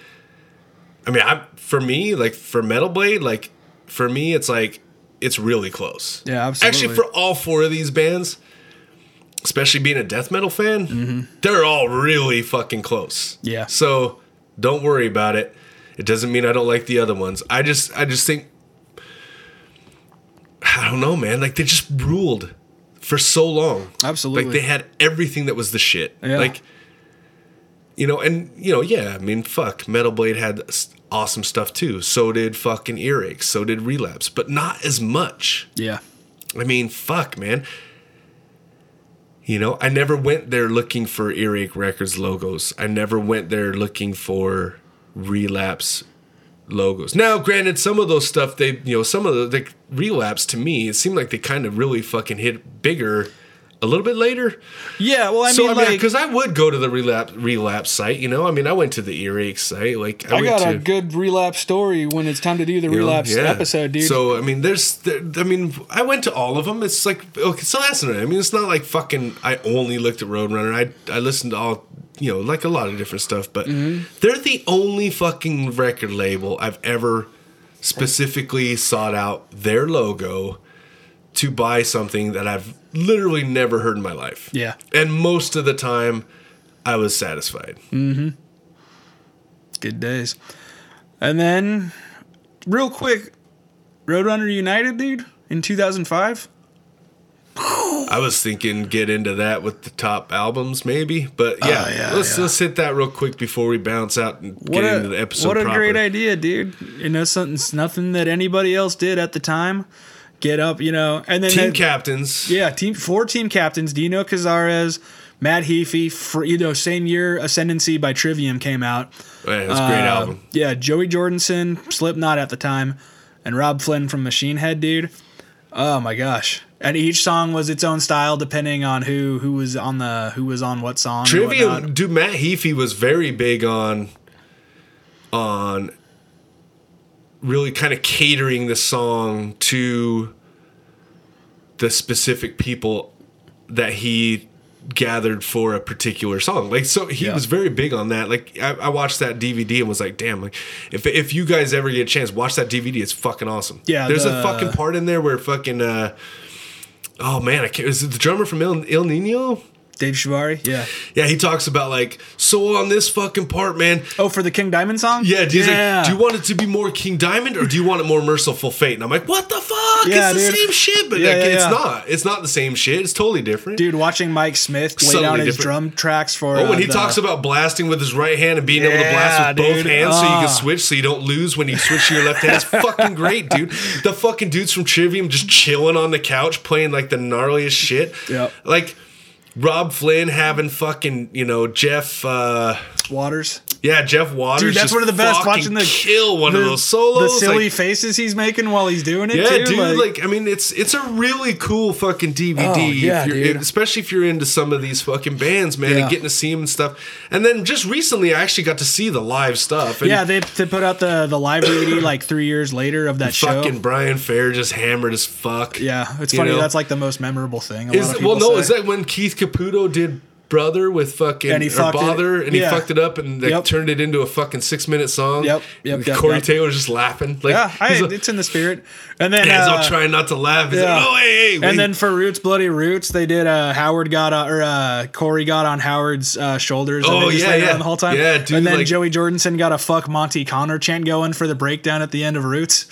I mean, I for me like for Metal Blade, like for me, it's like it's really close. Yeah, absolutely. Actually, for all four of these bands. Especially being a death metal fan, they're all really fucking close. Mm-hmm. Yeah. So don't worry about it. It doesn't mean I don't like the other ones. I just I just think I don't know, man. Like they just ruled for so long. Absolutely. Like they had everything that was the shit. Yeah. Like you know, and you know, yeah, I mean, fuck, Metal Blade had awesome stuff too. So did fucking Earache. So did Relapse, but not as much. yeah I mean, fuck, man. You know, I never went there looking for Earache Records logos. I never went there looking for Relapse logos. Now, granted, some of those stuff they, you know, some of the, the Relapse to me, it seemed like they kind of really fucking hit bigger a little bit later. yeah well i so mean I mean, like because I would go to the relapse relapse site. You know, I mean, I went to the Earache site. Like I, i got to, a good relapse story when it's time to do the you know, relapse yeah. episode dude So I mean, there's, there, I mean, I went to all of them. It's like okay, so that's not. I mean, it's not like fucking. I only looked at Roadrunner. I I listened to all, you know, like a lot of different stuff. But Mm-hmm. they're the only fucking record label I've ever specifically sought out their logo to buy something that I've literally never heard in my life. Yeah. and most of the time, I was satisfied. good days and then real quick roadrunner united dude in 2005 I was thinking get into that with the top albums, maybe. But yeah, Oh, yeah, let's yeah. let's hit that real quick before we bounce out and What get a, into the episode. what a proper. great idea, dude. You know, something, nothing that anybody else did at the time. Get up, you know, and then Team that- captains. yeah, team four team captains: Dino Cazares, Matt Heafy. For, you know, same year, Ascendancy by Trivium came out. Man, it's a great Uh, album. Yeah, Joey Jordison, Slipknot at the time, and Robb Flynn from Machine Head, dude. Oh my gosh! And each song was its own style, depending on who who was on the who was on what song. Trivium, dude. Matt Heafy was very big on on really kind of catering the song to the specific people that he gathered for a particular song. Like so he Yeah. was very big on that. Like I, I watched that DVD and was like, damn, like if if you guys ever get a chance, watch that DVD. It's fucking awesome. Yeah, There's the- a fucking part in there where fucking uh oh man, I can't is it the drummer from Il, Ill Niño? Dave Chavarri. Yeah. Yeah, he talks about like so on this fucking part, man. Oh, for the King Diamond song. Yeah, he's like, do you want it to be more King Diamond or do you want it more Mercyful Fate? And I'm like, what the fuck? Yeah, it's the same shit, but Yeah, like, yeah, it's yeah. not. It's not the same shit. It's totally different. Dude, watching Mike Smith lay Subtly down his different. drum tracks for. Oh, when uh, he the- talks about blasting with his right hand and being able to blast Yeah, with both dude. hands so you can switch so you don't lose when you switch to your left hand, it's fucking great, dude. The fucking dudes from Trivium just chilling on the couch playing like the gnarliest shit. Yep. Like Robb Flynn having fucking, you know, Jeff uh Waters. yeah, Jeff Waters. Dude, that's one of the best. Watching the kill one the, of those solos. the silly like, faces he's making while he's doing it. yeah, too, dude. Like, I mean, it's it's a really cool fucking DVD. Oh, yeah, if especially if you're into some of these fucking bands, man, Yeah. and getting to see them and stuff. And then just recently, I actually got to see the live stuff. And yeah, they, they put out the the live DVD like three years later of that show. fucking Brian Fair just hammered as fuck. Yeah, it's funny. know? That's like the most memorable thing. A Is lot of well, no, say. is that when Keith Caputo did brother with fucking And he or fucked it- bother and he fucked it up and they Yep. turned it into a fucking six minute song. Yep, yep, yep, Corey yep. Taylor was just laughing. Like, Yeah, I, it's in the spirit. And then he's all uh, trying not to laugh. He's yeah. like, oh, hey, hey. wait." And then for Roots Bloody Roots, they did uh Howard got uh, or uh Corey got on Howard's uh, shoulders and Oh, just yeah, yeah. the whole time. Yeah, dude, And then like- Joey Jordison got a fuck Monte Conner chant going for the breakdown at the end of Roots.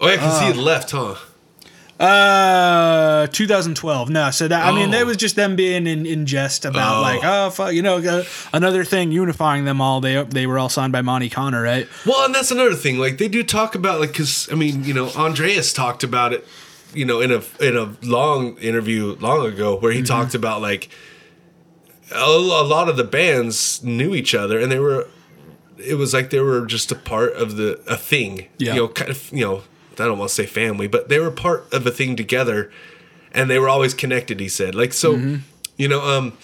oh, yeah, because he had left, huh? Uh, 2012. No, so that I mean, Oh. that was just them being in, in jest about Oh. like, oh fuck, you know, uh, another thing unifying them all. They they were all signed by Monte Conner, right? Well, and that's another thing. Like they do talk about like because I mean you know Andreas talked about it, you know in a in a long interview long ago where Mm-hmm. he talked about like a, a lot of the bands knew each other and they were it was like they were just a part of the a thing. Yeah. You know, kind of you know I don't want to say family, but they were part of a thing together, and they were always connected. He said like so. Mm-hmm. You know, um,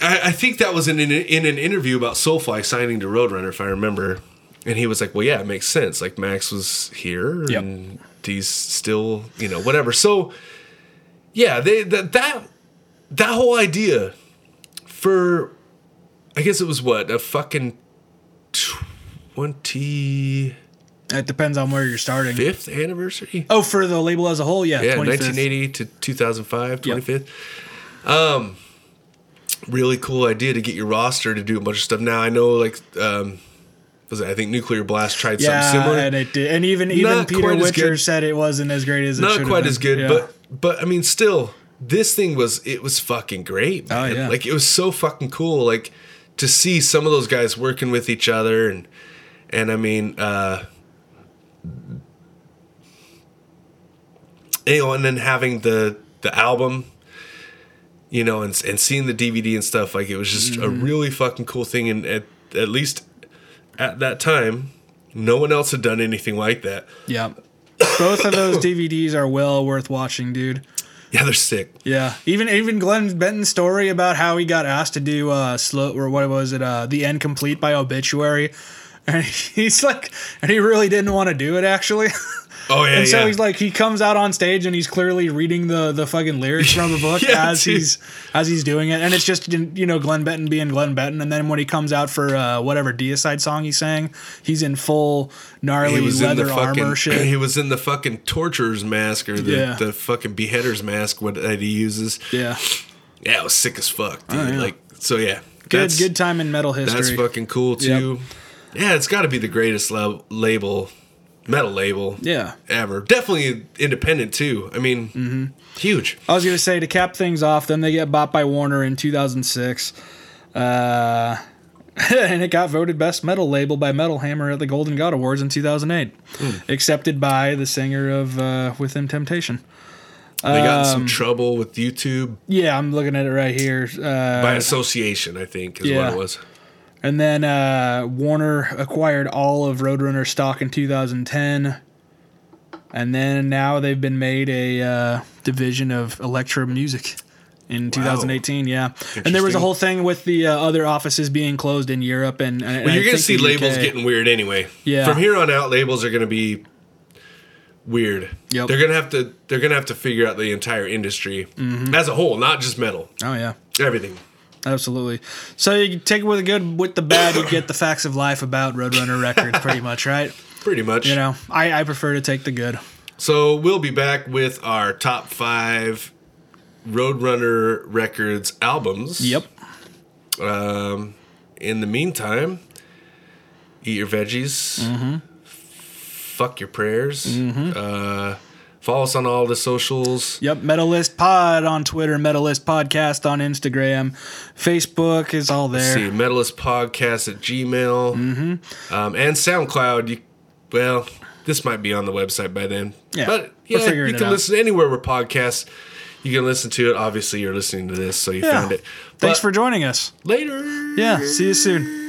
I, I think that was in an, in an interview about Soulfly signing to Roadrunner, if I remember. And he was like, "Well, yeah, it makes sense. Like Max was here, Yep. and he's still, you know, whatever." So, yeah, they that that that whole idea for, I guess it was what a fucking twenty It depends on where you're starting. fifth anniversary. Oh, for the label as a whole, yeah, Yeah, 25th. 1980 to 2005, 25th. Um, really cool idea to get your roster to do a bunch of stuff. Now I know, like, um, was it, I think Nuclear Blast tried Yeah, something similar. and it did, and even even Not Peter Wichers said it wasn't as great as it should Not quite as good, Yeah. but but I mean, still, this thing was it was fucking great. Oh, Man. yeah. like it was so fucking cool. Like to see some of those guys working with each other and and I mean, uh, you know, and then having the the album, you know, and and seeing the DVD and stuff, like it was just a Mm-hmm. really fucking cool thing. And at at least at that time, no one else had done anything like that. yeah, both of those DVDs are well worth watching, dude. Yeah, they're sick. Yeah, even even Glenn Benton's story about how he got asked to do uh slow or what was it uh the end complete by obituary, and he's like, and he really didn't want to do it actually. Oh yeah, And so yeah. he's like, he comes out on stage and he's clearly reading the the fucking lyrics from the book Yeah, as dude. he's as he's doing it, and it's just you know Glenn Benton being Glenn Benton, and then when he comes out for uh, whatever Deicide song he sang, he's in full gnarly leather armor shit. He was in the fucking torturer's mask or the, Yeah. the fucking beheader's mask what that he uses. yeah, Yeah, it was sick as fuck, dude. Oh. Like so, yeah. good good time in metal history. That's fucking cool too. Yeah, it's got to be the greatest lab- label, metal label. yeah. ever. Definitely independent too. I mean, Mm-hmm. huge. I was gonna say to cap things off, then they get bought by Warner in 2006, uh, and it got voted best metal label by Metal Hammer at the Golden God Awards in 2008, accepted by the singer of uh, Within Temptation. They got in Um, some trouble with YouTube Yeah, I'm looking at it right here. Uh, by association. I think is yeah. what it was. And then uh, Warner acquired all of Roadrunner stock in 2010. And then now they've been made a uh, division of Elektra Music in 2018. Yeah, and there was a whole thing with the uh, other offices being closed in Europe and. and Well, you're gonna see labels UK. getting weird anyway. Yeah. From here on out, labels are gonna be weird. Yep. They're gonna have to. They're gonna have to figure out the entire industry Mm-hmm. as a whole, not just metal. Oh yeah. Everything. Absolutely. So you take it with the good, with the bad, you get the facts of life about Roadrunner Records, pretty much, right? Pretty much. You know, I, I prefer to take the good. So we'll be back with our top five Roadrunner Records albums. Yep. Um, in the meantime, eat your veggies. Mm-hmm. Fuck your prayers. Uh, follow us on all the socials. Yep. Metalist Pod on Twitter, Metalist Podcast on Instagram, Facebook is all there. See, Metalist Podcast at Gmail. Mm-hmm. Um, and SoundCloud. You, well, this might be on the website by then. Yeah, But yeah, you can listen anywhere where podcasts. You can listen to it. Obviously, you're listening to this, so you Yeah. found it. Thanks for joining us. later. Yeah. See you soon.